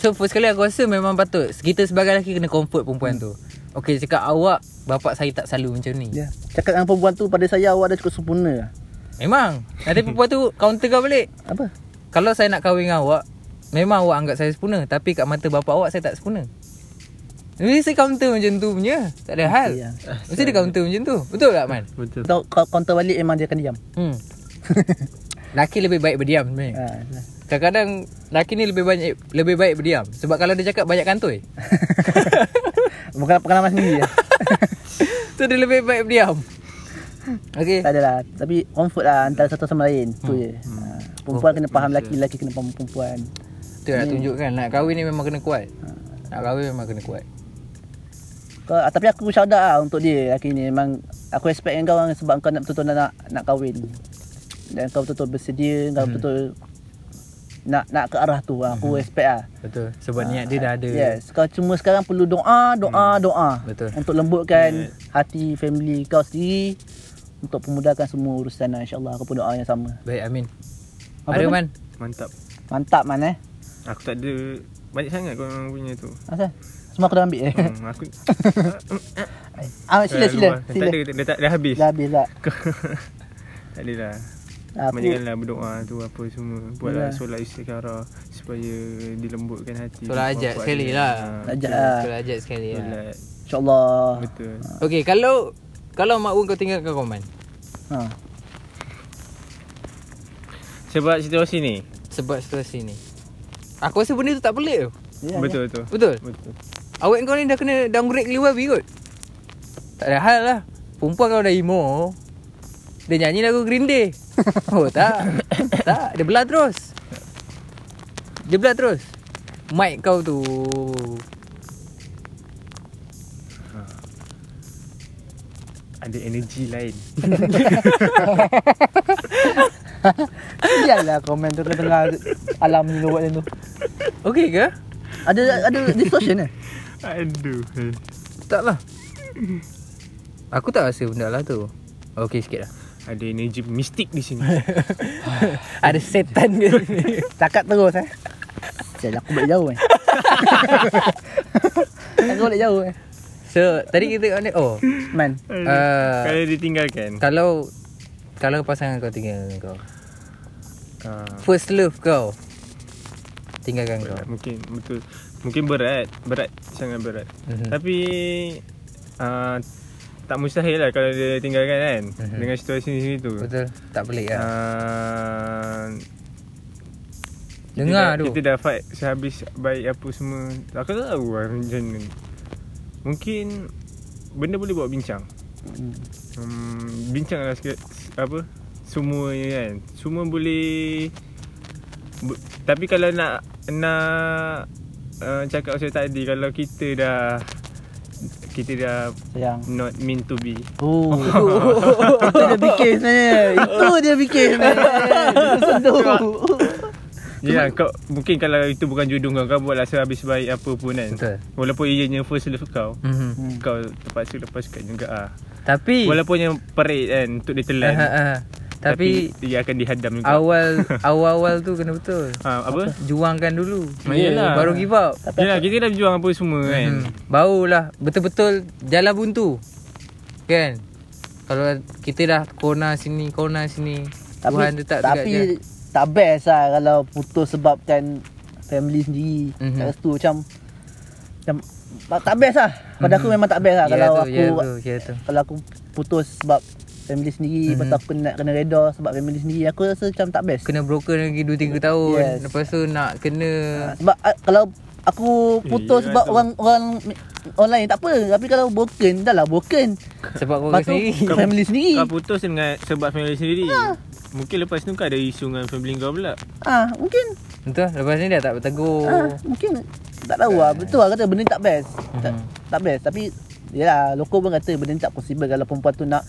So first kali aku rasa memang patut kita sebagai lelaki kena comfort perempuan tu. Okay cakap awak bapak saya tak selalu macam ni. Ya. Cakap dengan perempuan tu pada saya awak dah cukup sempurna. Memang. Nanti perempuan tu counter kau balik. Apa? Kalau saya nak kahwin dengan awak, memang awak anggap saya sempurna, tapi kat mata bapak awak saya tak sempurna. Mesti counter macam tu punya. Tak ada hal. Ya. Mesti dia counter macam tu. Betul tak Man? Betul. Kau counter balik memang dia akan diam. Hmm. Laki lebih baik berdiam sebenarnya. Ha. Kadang-kadang laki ni lebih banyak lebih baik berdiam sebab kalau dia cakap banyak kantoi. Bukan pengalaman sendiri ya. tu dia lebih baik berdiam. Okey. tak adalah. Tapi comfort lah antara satu sama lain. Tu je. Ha. Perempuan kena faham lelaki, lelaki kena faham perempuan. Tu nak tunjukkan nak kahwin ni memang kena kuat. Nak kahwin memang kena kuat. Kau, ah, tapi aku shout out lah untuk dia lelaki ni. Memang aku respect dengan kau sebab kau nak betul-betul nak, nak, kahwin. Dan kau betul-betul bersedia, kau betul nak nak ke arah tu. Aku respect lah. Betul. Sebab niat dia dah ada. Yes, kau cuma sekarang perlu doa, doa, doa. Betul. Untuk lembutkan hati family kau sendiri untuk pemudahkan semua urusan lah insya-Allah. Aku pun doa yang sama. Baik amin. Apa ada man. Mantap. Mantap man eh. Aku tak ada banyak sangat kau punya tu. Asal? Semua aku dah ambil eh. Hmm, aku ah, sila sila. luar. sila. Tak ada, dah, dah, dah habis. Dah habis tak? tak adalah. Aku Banyakkanlah berdoa tu apa semua. Buatlah solat istikharah supaya dilembutkan hati. Solat ajak sekali lah. Ha, Ajak lah. Solat ajak sekali lah. Insya-Allah. Betul. Okey, kalau kalau mak Wan kau tinggalkan kau man. Ha. Sebab situasi ni. Sebab situasi ni. Aku rasa benda tu tak pelik tu. Ya, betul betul. Betul. Betul. Awak kau ni dah kena downgrade kali babi kot. Tak ada hal lah. Perempuan kau dah emo. Dia nyanyi lagu Green Day. Oh tak. tak. Dia belah terus. Dia belah terus. Mic kau tu. Ada energi lain. Sialah komen tu kena tengah alam ni buat macam tu. Okey ke? Ada ada distortion eh? Aduh. Tak lah. Aku tak rasa benda lah tu. Okey sikit lah. Ada energi mistik di sini. Ada setan ke sini. Cakap terus eh. Sial aku balik jauh eh. aku balik jauh eh. So tadi kita ni. Oh. Man. Uh, Kalau ditinggalkan. kalau kalau pasangan kau tinggal kau. Ha. First love kau. Tinggalkan kau. Mungkin betul. Mungkin berat, berat sangat berat. Mhm. Tapi uh, tak mustahil lah kalau dia tinggalkan kan Mhm. dengan situasi ni tu. Betul. Tak pelik lah. Uh, Dengar kita dah, tu. Kita dah fight sehabis baik apa semua. Aku tak tahu lah macam mana. Mungkin benda boleh buat bincang. Hmm, bincang lah sikit apa semuanya kan. Semua boleh bu- tapi kalau nak nak uh, cakap pasal tadi kalau kita dah kita dah Sayang. not meant to be. Oh. Itu dia fikir sebenarnya. Itu dia fikir sebenarnya. Sentuh. Ya, kau mungkin kalau itu bukan jodoh kau, kau buatlah sehabis baik apa pun kan. Betul. Walaupun ianya first love kau, Mhm. Hmm. kau terpaksa lepaskan juga ah. Tapi Walaupun yang perit kan untuk ditelan. Ah, ah. tapi dia akan dihadam juga. awal awal-awal tu kena betul. ha, apa? Juangkan dulu. Ah, yelah. Baru give up. Yalah, kita dah berjuang apa semua kan. Hmm. Barulah betul-betul jalan buntu. Kan? Kalau kita dah kona sini, kona sini. Tuhan Tapi, tetap tapi je. tak best lah kalau putus sebabkan family sendiri. Mhm. Tak restu macam macam tak best lah. Pada aku Mhm. memang tak best lah Ya kalau tu, aku ya tu, ya tu. kalau aku putus sebab family sendiri Mhm. lepas tu aku nak kena reda sebab family sendiri aku rasa macam tak best. Kena broken lagi 2 3 tahun. Yes. Lepas tu nak kena Sebab uh, kalau aku putus Eh, sebab orang orang orang lain tak apa. Tapi kalau broken dah lah broken. sebab kau sendiri. Kau- family sendiri. Kau putus dengan sebab family sendiri. Mungkin lepas tu kau ada isu dengan family kau pula. Ah, mungkin Betul. Lepas ni dia tak bertegur. ah, mungkin tak tahu lah. Betul lah kata benda ni tak best. Tak, Mhm. tak best tapi yalah loko pun kata benda ni tak possible kalau perempuan tu nak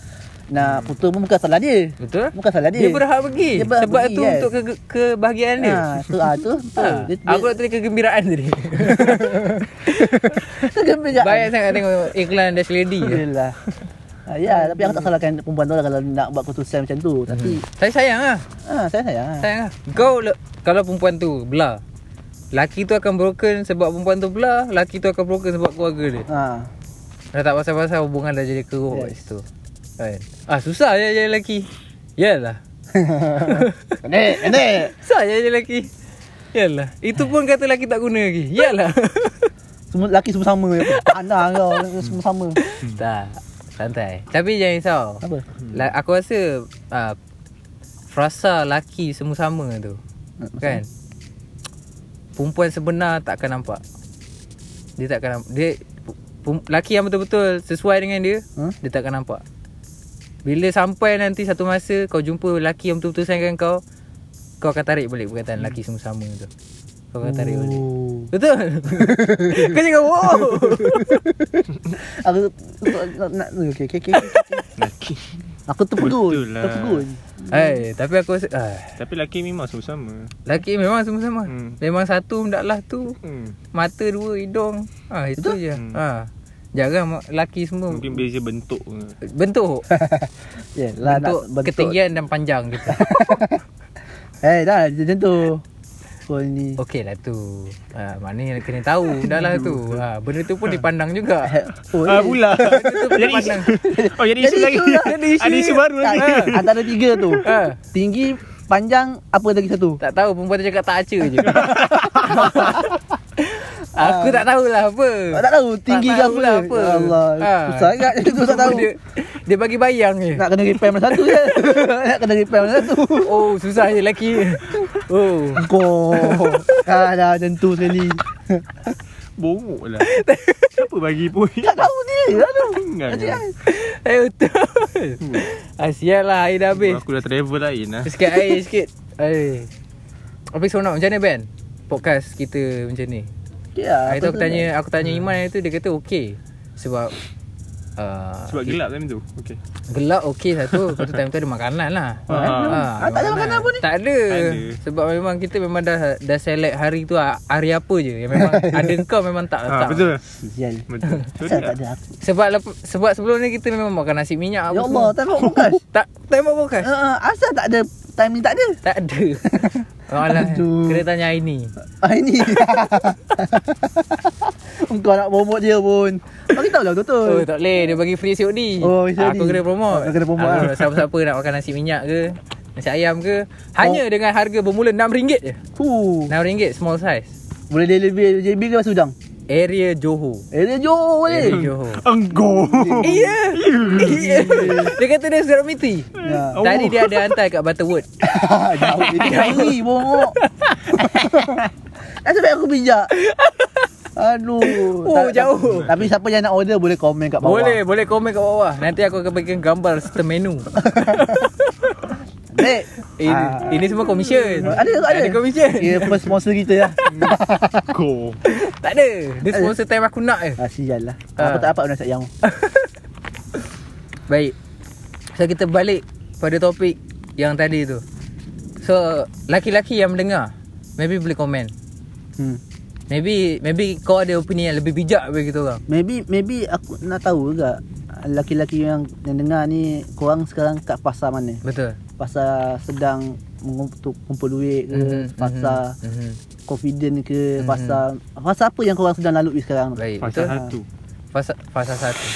nak putus pun bukan salah dia. Betul? Bukan salah dia. Dia berhak pergi. Dia berhak Sebab pergi, tu yes. untuk ke kebahagiaan dia. Ha, tu ah tu. Ha, Dia, dia, aku nak tulis kegembiraan tadi. kegembiraan. Banyak sangat tengok iklan Dash Lady. Alhamdulillah. Ah, ya, tapi aku tak salahkan perempuan tu lah kalau nak buat keputusan macam tu. Tapi Saya sayang lah. ah saya sayang. ah. Sayang lah. Kau le- kalau perempuan tu belah. Laki tu akan broken sebab perempuan tu belah. Laki tu akan broken sebab keluarga dia. Ha. Dah tak pasal-pasal hubungan dah jadi keruk kat Yes. situ. Kan? Ah susah je jadi lelaki. Yalah. Pendek, pendek. Susah je jadi lelaki. Yalah. Itu pun kata lelaki tak guna lagi. Yalah. Semua lelaki semua sama. Pandang kau semua sama. tak. Santai. Tapi jangan risau. Apa? La, aku rasa uh, frasa laki semua sama tu. Kan? Perempuan sebenar tak akan nampak. Dia tak akan nampak. Dia laki yang betul-betul sesuai dengan dia, Hmm? dia tak akan nampak. Bila sampai nanti satu masa kau jumpa laki yang betul-betul sayangkan kau, kau akan tarik balik perkataan laki semua sama tu. Kau akan tarik balik. Oh. Betul? kau jangan wow. Aku nak nak okey okey okey. Laki. Aku terpegun. Betul lah. Terpegun. Hai, tapi aku rasa ah, Tapi laki memang semua sama. laki memang semua sama. Hmm. Memang satu ndaklah tu. Hmm. Mata dua hidung. Ah itu Betul? je. Hmm. Ha. Jarang mak- laki semua Mungkin beza bentuk. bentuk Ya, lah nak bentuk, bentuk. ketinggian dan panjang kita. Eh, dah macam tu. Kau ni. Okey lah tu. Ha, maknanya kena tahu dah lah tu. Ha, benda tu pun dipandang juga. Oh, Ah eh. pula. jadi isu. pandang. Oh jadi isu Jadi lagi. lah. Jadi isu. Ada isu baru lagi. Antara tiga tu. Ha. Tinggi, panjang, apa lagi satu? Tak tahu perempuan tu cakap tak aca je. Aku tak tahulah apa. Tak, tak tahu tinggi ke tahu apa. lah apa. Ya Allah. Ha. Susah agak je tu tak tahu. Dia, dia bagi bayang je. Nak kena repair mana satu je. Nak kena repair mana satu. Oh, susah je lelaki. Oh. Kau. Ah, dah macam tu sekali. Bongok lah. Siapa bagi pun. Tak tahu dia lah tu. Macam enggak. mana? Eh betul. Ah, sial lah air dah habis. Aku dah travel lain lah. Sikit air sikit. Air. Tapi seronok macam mana Ben? Podcast kita macam ni. Ya, Hari tu aku tanya aku tanya Iman hari tu dia kata okey. Sebab uh, Sebab gelap time tu. Okey. Gelap okey satu. Lepas tu time tu ada makanan lah. Ah. Ah, tak ada makanan apa ni? Tak ada. Ada. Sebab memang kita memang dah dah select hari tu ah, hari apa je. Yang memang ada kau memang tak Ah, letak. betul. Sial. Betul. Sorry Asal lah. tak ada aku. Sebab lep- sebab sebelum ni kita memang makan nasi minyak apa Ya Allah, semua. time buat podcast. Tak time buat podcast. Uh, asal tak ada time ni tak ada. Tak ada. Oh, alah. Aduh. Kena tanya ini. Ah ini. Engkau nak promote dia pun. Bagi tahu lah Oh, betul. tak boleh. Dia bagi free COD. Oh, free COD. Aku kena promote. Oh, kena promote Aku, lah. Siapa-siapa nak makan nasi minyak ke, nasi ayam ke. Hanya dengan harga bermula RM6 je. Fuh. RM6 small size. Boleh delivery JB ke masuk udang? Area Johor. Area Johor Area. Johor. Engkau. Iya. Dia kata dia surat miti. Ya. Tadi dia ada hantar kat Butterwood. Jauh dia kiri bongok. Nasib baik aku bijak. Aduh. Oh, jauh. Tapi siapa yang nak order boleh komen kat bawah. Boleh, boleh komen kat bawah. Nanti aku akan bagikan gambar serta menu. Dek, Ini, Ah. ini semua commission. Ada ada. Ada commission. Dia first sponsor kita lah. Go. Tak ada. Dia sponsor time aku nak je. ah, sial lah. Ah. Aku tak dapat nasihat yang. Baik. So kita balik pada topik yang tadi tu. So laki-laki yang mendengar maybe boleh komen. Hmm. Maybe maybe kau ada opinion yang lebih bijak bagi kita orang. Maybe maybe aku nak tahu juga laki-laki yang yang dengar ni korang sekarang kat pasar mana? Betul. Pasar sedang mengumpul kumpul duit ke, Mhm, pasar mhm, mhm. confident ke, Mhm. pasar pasar apa yang korang sedang lalui sekarang? Baik, Fasa betul. satu. Fasa fasa satu.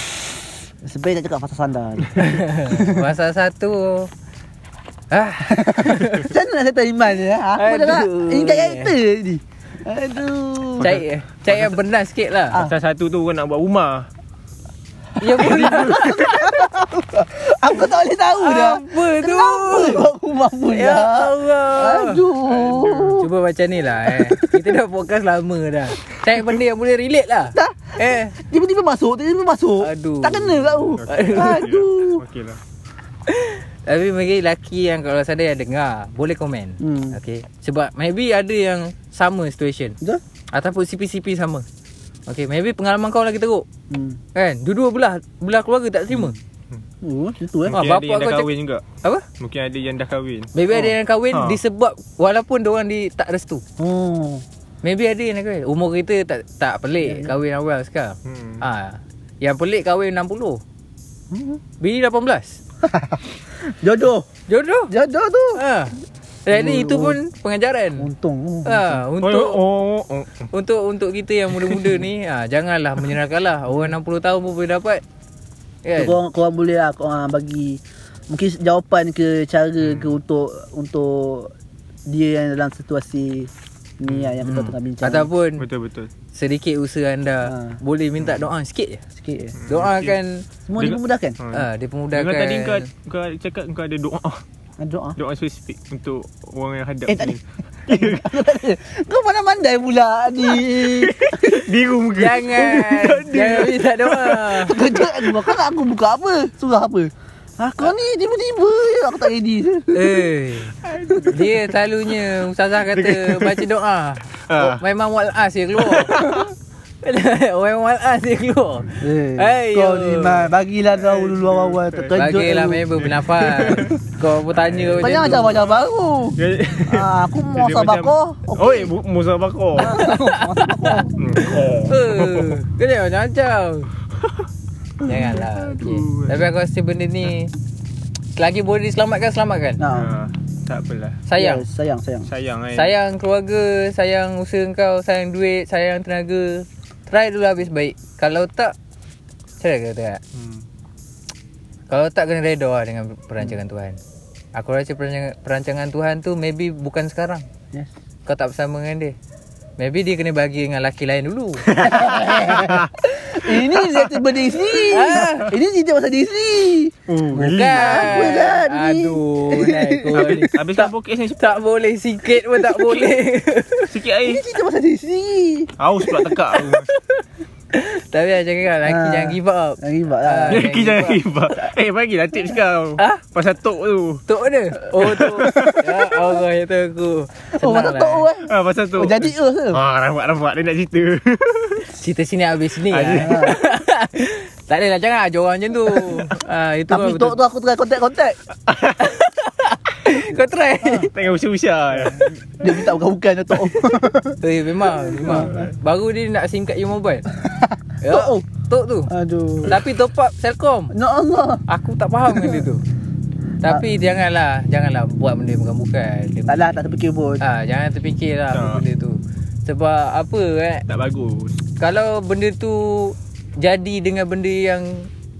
Sebaik tak cakap pasar sandar. ni. fasa satu. Ah, Macam mana nak settle iman ni? ha? Aku dah nak Aduh. ingat karakter ni. Aduh. cari cari yang benar sikit lah. Ah. Fasa satu tu orang nak buat rumah. Ya benar. Aku tak boleh tahu dah. Apa tu? Kenapa rumah pula? Ya Allah. Aduh. Cuba macam ni lah eh. Kita dah podcast lama dah. Cari benda yang boleh relate lah. Tak. Eh. Tiba-tiba masuk, tiba-tiba masuk. Aduh. Tak kena kau. Aduh. Okey lah. Tapi bagi lelaki yang kalau ada yang dengar, boleh komen. Hmm. Okay. Sebab maybe ada yang sama situation. Betul? Ataupun CP-CP sama. Okay, maybe pengalaman kau lagi teruk. Hmm. Kan? Dua-dua belah belah keluarga tak terima. Oh, macam tu eh. Ah, Mungkin ada bapak yang dah kahwin juga. Apa? Mungkin ada yang dah kahwin. Maybe ada Oh. yang kahwin Ha. disebab walaupun orang di tak restu. Oh. Maybe ada yang kahwin. Umur kita tak tak pelik kahwin awal sekarang. Hmm. Ah, yang pelik kahwin 60. Hmm. Bini 18. Jodoh. Jodoh. Jodoh tu. Ha. Jadi itu pun pengajaran. Untung. Ha, untuk oh, oh, oh. untuk untuk kita yang muda-muda ni, ha, janganlah menyerahkanlah. Orang 60 tahun pun boleh dapat. Kan? korang, korang boleh lah korang bagi mungkin jawapan ke cara ke untuk untuk dia yang dalam situasi ni lah yang kita Hmm. tengah bincang. Ataupun Betul betul. sedikit usaha anda Ha. boleh minta doa sikit je. sikit je. Doa akan Semua Dengan- dipermudahkan. Ha. ah dia pemudahkan. Dengan tadi kau kau cakap kau ada doa Ha, doa. doa spesifik untuk orang yang hadap Eh, tak ni. Kau mana mandai pula ni. Biru muka. Jangan Jangan minta doa Kejap aku kau nak aku buka apa? Surah apa? Ha, kau ni tiba-tiba je aku tak ready. Eh Dia selalunya Ustazah kata Baca doa oh, Ah. Memang wal'as dia keluar Memang wal'as dia keluar Eh, Hai, kau yo. ni man, bagilah tahu dulu awal-awal terkejut. Bagilah dulu. member bernafas Kau pun tanya Kau macam tu macam-macam baru. ha, aku mau sabako. macam- Oi, bu- Musa bakor. Hmm, oh. Eh, Kau jangan macam-macam Janganlah okay. Tapi aku rasa benda ni Selagi boleh diselamatkan Selamatkan Nah. Ah, tak apalah. Sayang Yes, sayang, sayang. Sayang kan. Sayang keluarga Sayang usaha kau Sayang duit Sayang tenaga Try dulu habis baik. Kalau tak mana kata tak Hmm. Kalau tak kena reda lah Dengan perancangan Tuhan. Aku rasa perancangan, perancangan Tuhan tu Maybe bukan sekarang. Yes. Kau tak bersama dengan dia Maybe dia kena bagi dengan laki lain dulu Ini cerita berdiri sendiri. Ah. Ini cerita pasal diri sendiri. Oh, Bukan Apa kan ni? Aduh Habis, ni poket saya cepat. Tak boleh Sikit pun tak boleh Sikit air. Ini cerita pasal diri sendiri. Haus pula tekak aku. Tapi lah cakap kan Laki Ah. jangan give up Jangan give up lah. Ah. Lelaki jangan ribat. Eh, bagilah tips kau. Ah? Pasal tok tu. Tok mana? Oh tok Ya Allah ya tu aku Oh, pasal lah. tok eh. Ah, pasal tok. Oh, jadi ke ke? Ah, rambat-rambat dia nak cerita. Cerita sini habis sini Ah, lah. Tak adalah jangan ajar orang macam tu ah, Itu Tapi lah tok tu aku try kontak-kontak. Kau try Tengah usia-usia. Dia minta bukan-bukan tok. Eh memang Memang Baru dia nak SIM card you mobile ya, Tok tu? Tok tu Aduh. Tapi top up Selcom Ya Allah. Aku tak faham dengan dia tu Tapi janganlah Janganlah buat benda bukan-bukan Taklah tak terfikir pun. ah, Jangan terfikir lah apa Tak. benda tu Sebab apa eh tak bagus. Kalau benda tu Jadi dengan benda yang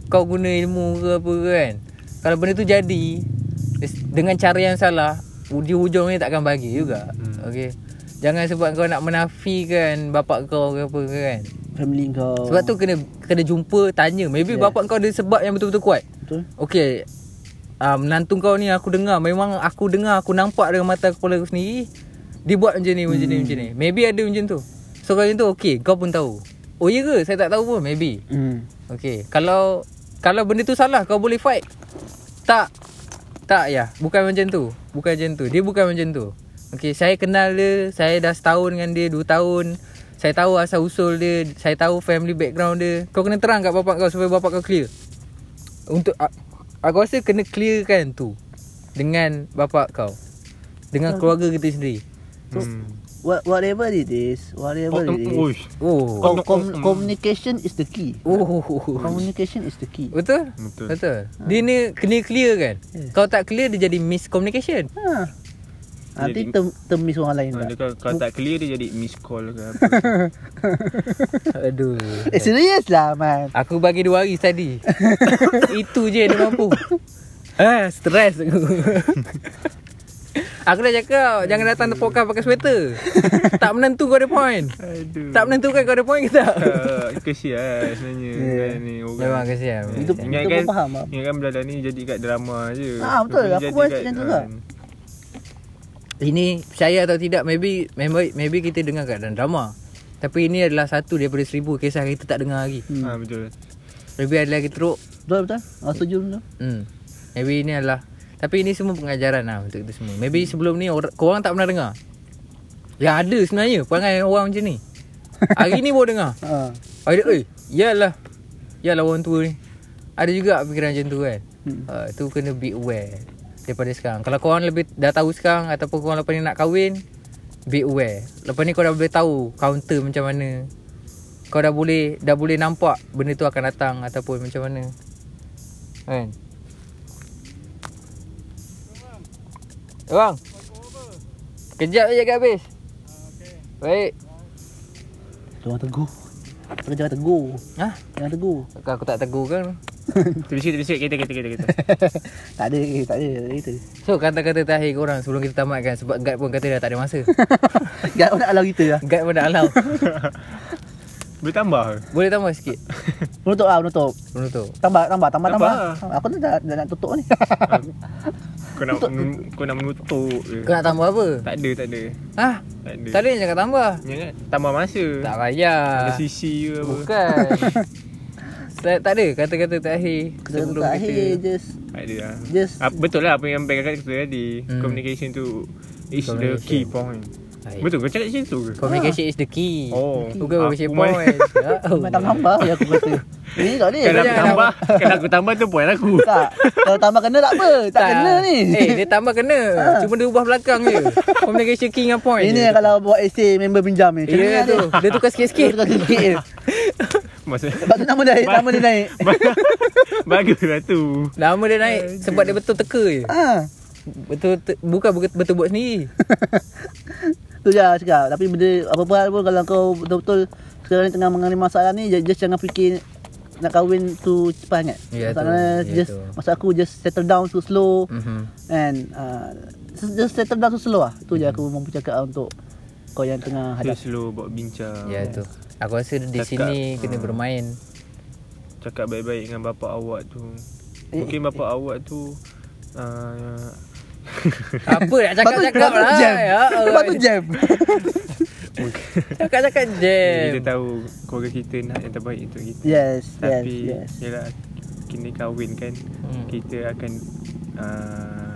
Kau guna ilmu ke apa kan Kalau benda tu jadi Dengan cara yang salah Di hujungnya takkan bagi juga. Hmm. Okay. Jangan sebab kau nak menafikan Bapak kau ke apa ke kan. Family kau. Sebab tu kena kena jumpa Tanya. Maybe Yeah. bapak kau ada sebab yang betul-betul kuat. Betul. Okay. Uh, Menantu kau ni aku dengar. Memang aku dengar Aku nampak dengan mata kepala aku sendiri. Dia buat macam ni Macam ni macam ni. Maybe ada macam tu. So kalau macam tu okay Kau pun tahu. Oh iya ke? Saya tak tahu pun Maybe. Hmm. Okay. Kalau Kalau benda tu salah Kau boleh fight. Tak Tak ya. Bukan macam tu. Bukan macam tu. Dia bukan macam tu. Okay saya kenal dia. Saya dah setahun dengan dia Dua tahun. Saya tahu asal usul dia. Saya tahu family background dia. Kau kena terang kat bapak kau Supaya bapak kau clear. Untuk Aku rasa kena clearkan tu Dengan bapak kau. Dengan keluarga kita sendiri. Hmm. What, whatever it is, whatever Oh, it is. uish. Oh Com- Oh, com- mm. communication is the key. Oh Communication is the key. Betul? Betul. Betul. Dia ni kena clear kan? Yes. Kalau tak clear dia jadi miscommunication. Ha. Nanti Jadi- tem temis orang lain Ha, tak. dia kalau, kalau tak clear dia jadi miss call ke apa. Aduh. Eh serius lah man. Aku bagi dua hari tadi. Itu je dia mampu. Ah, stres aku. Aku dah cakap jangan datang podcast pakai sweater. tak menentu kau ada point. Aduh. Tak menentu kan kau ada point ke tak? Uh, kesian sebenarnya Yeah. yeah. ni orang. Memang kesian. Itu Ingat itu kan pun faham lah. Ingat kan belajar ni jadi kat drama je. Ah, betul. Aku pun macam tu juga. ah, Ini percaya atau tidak maybe maybe, maybe kita dengar kat dalam drama. Tapi ini adalah satu daripada seribu kisah kita tak dengar lagi. Hmm. Ah betul. Maybe ada lagi teruk Betul betul. Ah setuju betul. Hmm. Maybe ini adalah Tapi ini semua pengajaran lah Untuk kita semua. Maybe sebelum ni or, Korang tak pernah dengar. Yang ada sebenarnya Perangai orang macam ni. Hari ni baru dengar. Ha. Ada eh Yalah Yalah orang tua ni. Ada juga fikiran macam tu kan. Hmm. uh, Tu kena be aware Daripada sekarang. Kalau korang lebih Dah tahu sekarang Ataupun korang lepas ni nak kahwin Be aware. Lepas ni kau dah boleh tahu Counter macam mana. Kau dah boleh Dah boleh nampak Benda tu akan datang Ataupun macam mana. Kan Bang Kejap je kat habis Baik Jangan tegur. Kau jangan tegur. Hah? Jangan tegur. Aku, aku tak tegur kan Terus terus kita kita kita kita. tak ada, eh, tak ada, tak ada kita. So kata-kata terakhir korang Sebelum kita tamatkan Sebab guide pun kata dah tak ada masa Gak nak alau kita lah. Guide pun dah allow Bertambah. Boleh tambah sikit Menutup lah, menutup. Menutup Tambah, tambah, tambah, tambah. Tambah. Aku tu dah, dah nak tutup ni. Kau nak men- kau nak menutup je. Kau nak tambah apa? Tak ada tak ada. Hah? Tak ada. Tak ada yang cakap tambah Jangan tambah masa. Tak payah Ada sisi ke apa. Bukan tak, tak ada kata-kata terakhir Sebelum terakhir kita just Tak ada lah. just Ah, betul lah apa yang Abang kata tadi. Hmm. Communication tu is the Communication. key point. Betul kau cakap macam tu ke? Communication is the key. Oh. Bukan communication point oh. Main. tambah je aku kata Ini tak boleh. Kalau aku tambah, kalau aku tambah tu point aku. Tak. Kalau tambah kena tak apa. Tak, kena ni. Eh dia tambah kena. Cuma dia ubah belakang je. Communication key dengan point Ini je. yang kalau buat essay member pinjam ni. Ya tu. dia? Tukar sikit-sikit. Dia tukar sikit je. Masa Lepas tu nama dia naik Nama dia naik. Baguslah tu. Nama dia naik Sebab dia betul teka je. Ha. Betul te- Bukan betul, betul buat sendiri Tu je lah cakap Tapi benda Apa-apa pun Kalau kau betul-betul Sekarang ni tengah mengalami masalah ni ju- Just jangan fikir Nak kahwin tu cepat sangat tu. Maksudnya Ya, just tu. Maksud aku just settle down tu slow Mhm. And uh, Just settle down tu slow lah Tu je aku mampu cakap untuk Kau yang tengah Dia hadap slow buat bincang. Ya tu Aku rasa di Cakap, sini Kena ha. bermain Cakap baik-baik dengan bapa awak tu. Eh, Mungkin bapa awak tu uh, Apa nak cakap-cakap lah jam ya, Lepas tu jam Cakap-cakap kita jam tahu keluarga kita nak yang terbaik untuk kita. Yes Yes Tapi Yes yalah kini kahwin kan Hmm. kita akan uh,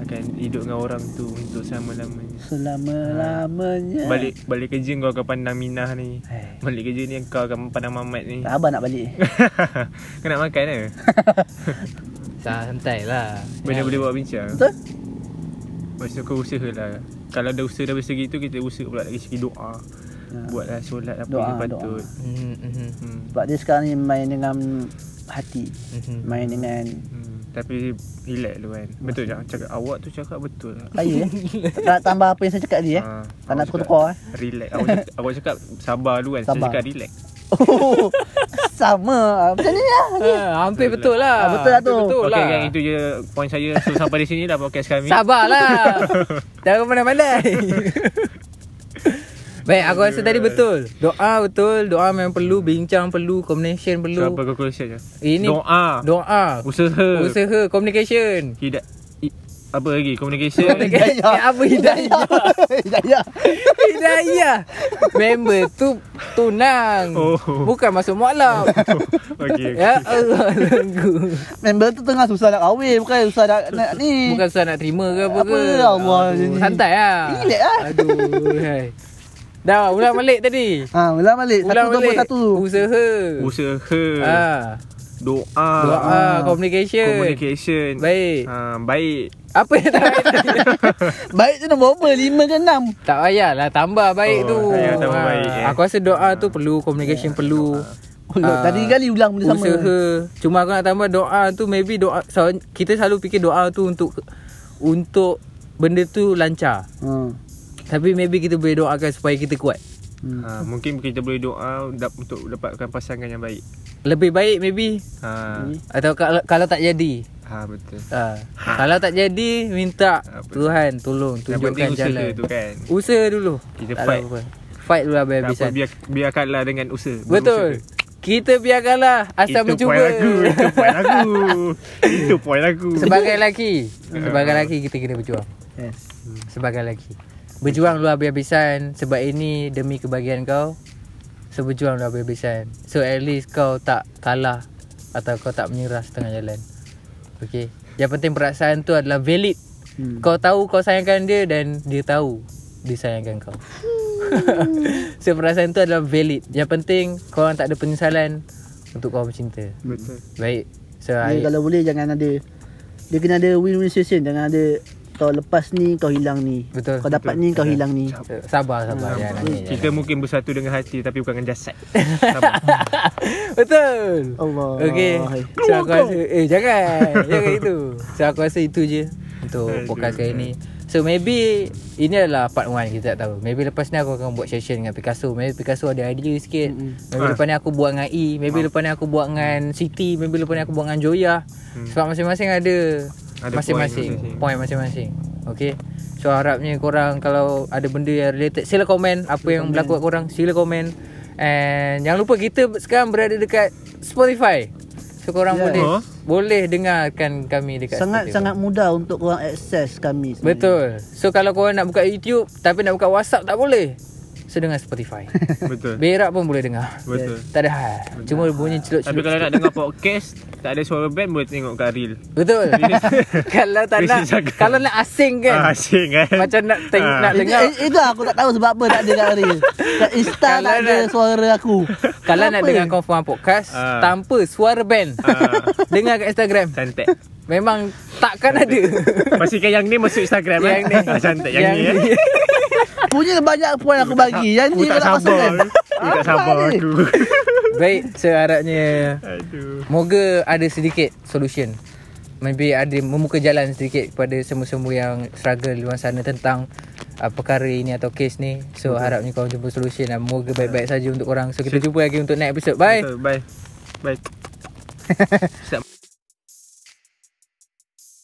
akan hidup dengan orang tu untuk selama-lamanya. Selama-lamanya Balik balik kerja kau akan pandang Minah ni. Eh, Balik kerja ni kau akan pandang Mamat ni. Tak abang nak balik kau nak makan ke? Santai lah Benda boleh buat bincang. Betul? Masa kau usaha lah. Kalau ada usaha dari segi tu kita usaha pula dari segi doa. Ya. Buatlah solat apa Doa, yang patut. Mhm, mhm, Hmm. Sebab dia sekarang ni main dengan hati mhm. Main dengan Hmm. Tapi relax lu kan. Betul jangan cakap awak tu cakap betul lah. Kaya eh Tak nak tambah apa yang saya cakap tadi eh Ah, Tak nak tukar-tukar eh Relax. Awak cakap, awak cakap sabar dulu kan. Saya Sabar. cakap relax. Oh, Sama. Macam ni lah. Ah, hampir betul lah. Ah, betul lah tu. Betul Okey lah kan itu je point saya. So sampai di sini dah podcast kami. Sabarlah Jangan pandai-pandai. Baik aku rasa tadi betul. Doa betul. Doa memang perlu. Bincang perlu. Communication So perlu apa conclusion je? Ini Doa. Doa. Usaha. Usaha. Communication. Tidak. i- apa lagi? Communication. Eh, apa hidayah? Hidayah. Hidayah. Member tu tunang. Oh. Bukan masuk mualaf. Okey. ya Allah. tunggu. Member tu tengah susah nak kahwin Bukan susah nak, nak ni Bukan susah nak terima ke apa, Apa, ke. Allah Aduh, ni. Santai lah. Relax lah. Aduh. Hai. Dah ulang balik tadi. Ha, ulang balik. Satu Ulang balik. satu. Usaha. Usaha. Ah. Doa. Doa, communication. Communication. Baik. Ha, baik. Apa yang tak baik tu nombor apa? Lima ke enam? Tak payahlah tambah baik Oh, tu. payah tambah Ah, baik, eh. Aku rasa doa tu perlu, communication perlu. Oh, Ah, tadi kali ulang benda sama. Usaha. Cuma aku nak tambah doa tu maybe doa so, kita selalu fikir doa tu untuk untuk benda tu lancar. Ha. Tapi maybe kita boleh doakan supaya kita kuat. Hmm. Ha, mungkin kita boleh doa dap- untuk dapatkan pasangan yang baik. Lebih baik maybe Ha, atau kalau, kalau tak jadi. ha betul. Ha. Kalau tak jadi minta Apa? Tuhan tolong tunjukkan usaha jalan. tu kan. Usaha dulu. Kita Tak fight. Fight dulu Tak apa, habis-habisan. biar, biarkanlah dengan usaha. Betul. Kita biarkanlah asal Itu mencuba. point aku. Itu point aku. Itu point aku. Sebagai lelaki, sebagai lelaki kita kena berjuang. Yes. Sebagai lelaki. Berjuang lu habis-habisan sebab ini demi kebahagiaan kau. So berjuang lu habis-habisan. So at least kau tak kalah atau kau tak menyerah setengah jalan. Okay. Yang penting perasaan tu adalah valid. Hmm. Kau tahu kau sayangkan dia dan dia tahu dia sayangkan kau. so perasaan tu adalah valid. Yang penting kau orang tak ada penyesalan untuk kau bercinta. Betul. Baik. So Dia I, kalau boleh jangan ada dia kena ada win-win situation jangan ada kau lepas ni kau hilang ni. Betul. Kau dapat ni kau hilang ni. sabar sabar ya nangis. Kita mungkin bersatu dengan hati tapi bukan dengan jasad. Sabar. Betul. Allah. Okey. So aku rasa eh jangan. jangan itu. So aku rasa itu je untuk podcast kali ni. So maybe ini adalah part 1 kita tak tahu. Maybe lepas ni aku akan buat session dengan Picasso. Maybe Picasso ada idea sikit. Mm-mm. Maybe Ah. lepas ni aku buat dengan E. Maybe lepas ni aku buat dengan Siti. Maybe lepas ni aku buat dengan Joya. Sebab masing-masing ada Ada masing-masing point masing-masing. Okay. So harapnya korang kalau ada benda yang related sila komen apa yang berlaku kat korang. Sila komen. And jangan lupa kita sekarang berada dekat Spotify. So korang Yeah. boleh Oh. boleh dengarkan kami dekat Sangat Spotify. sangat mudah untuk korang akses kami. sebenarnya. Betul. So kalau korang nak buka YouTube tapi nak buka WhatsApp tak boleh. So dengar Spotify. Betul. Berak pun boleh dengar. Betul. Tak ada hal. Cuma bunyi celup-celup. Tapi kalau nak dengar podcast tak ada suara band boleh tengok kat reel. Betul. kalau tak nak kalau nak asing kan. Ah, asyik kan. Macam nak teng- Ah. nak Itu, dengar eh, itu aku tak tahu sebab apa tak ada kat reel. Kat Insta tak ada nak- suara aku. Kalau nak dengar confirm podcast Ah. tanpa suara band. Ah. dengar kat Instagram. Cantik. Memang takkan ada. Pastikan yang ni masuk Instagram Yang eh. ni. Ah, Cantik yang, ni eh. Punya banyak poin aku bagi. Yang ni tak kau nak sabar. masukkan. Aku tak sabar aku. Baik, seharapnya Aduh. moga ada sedikit solution. Maybe ada membuka jalan sedikit kepada semua-semua yang struggle di luar sana tentang uh, perkara ini atau kes ni. So harapnya kau jumpa solution dan moga baik-baik saja untuk korang. So kita jumpa lagi untuk next episode. Bye. Betul, Bye. Bye.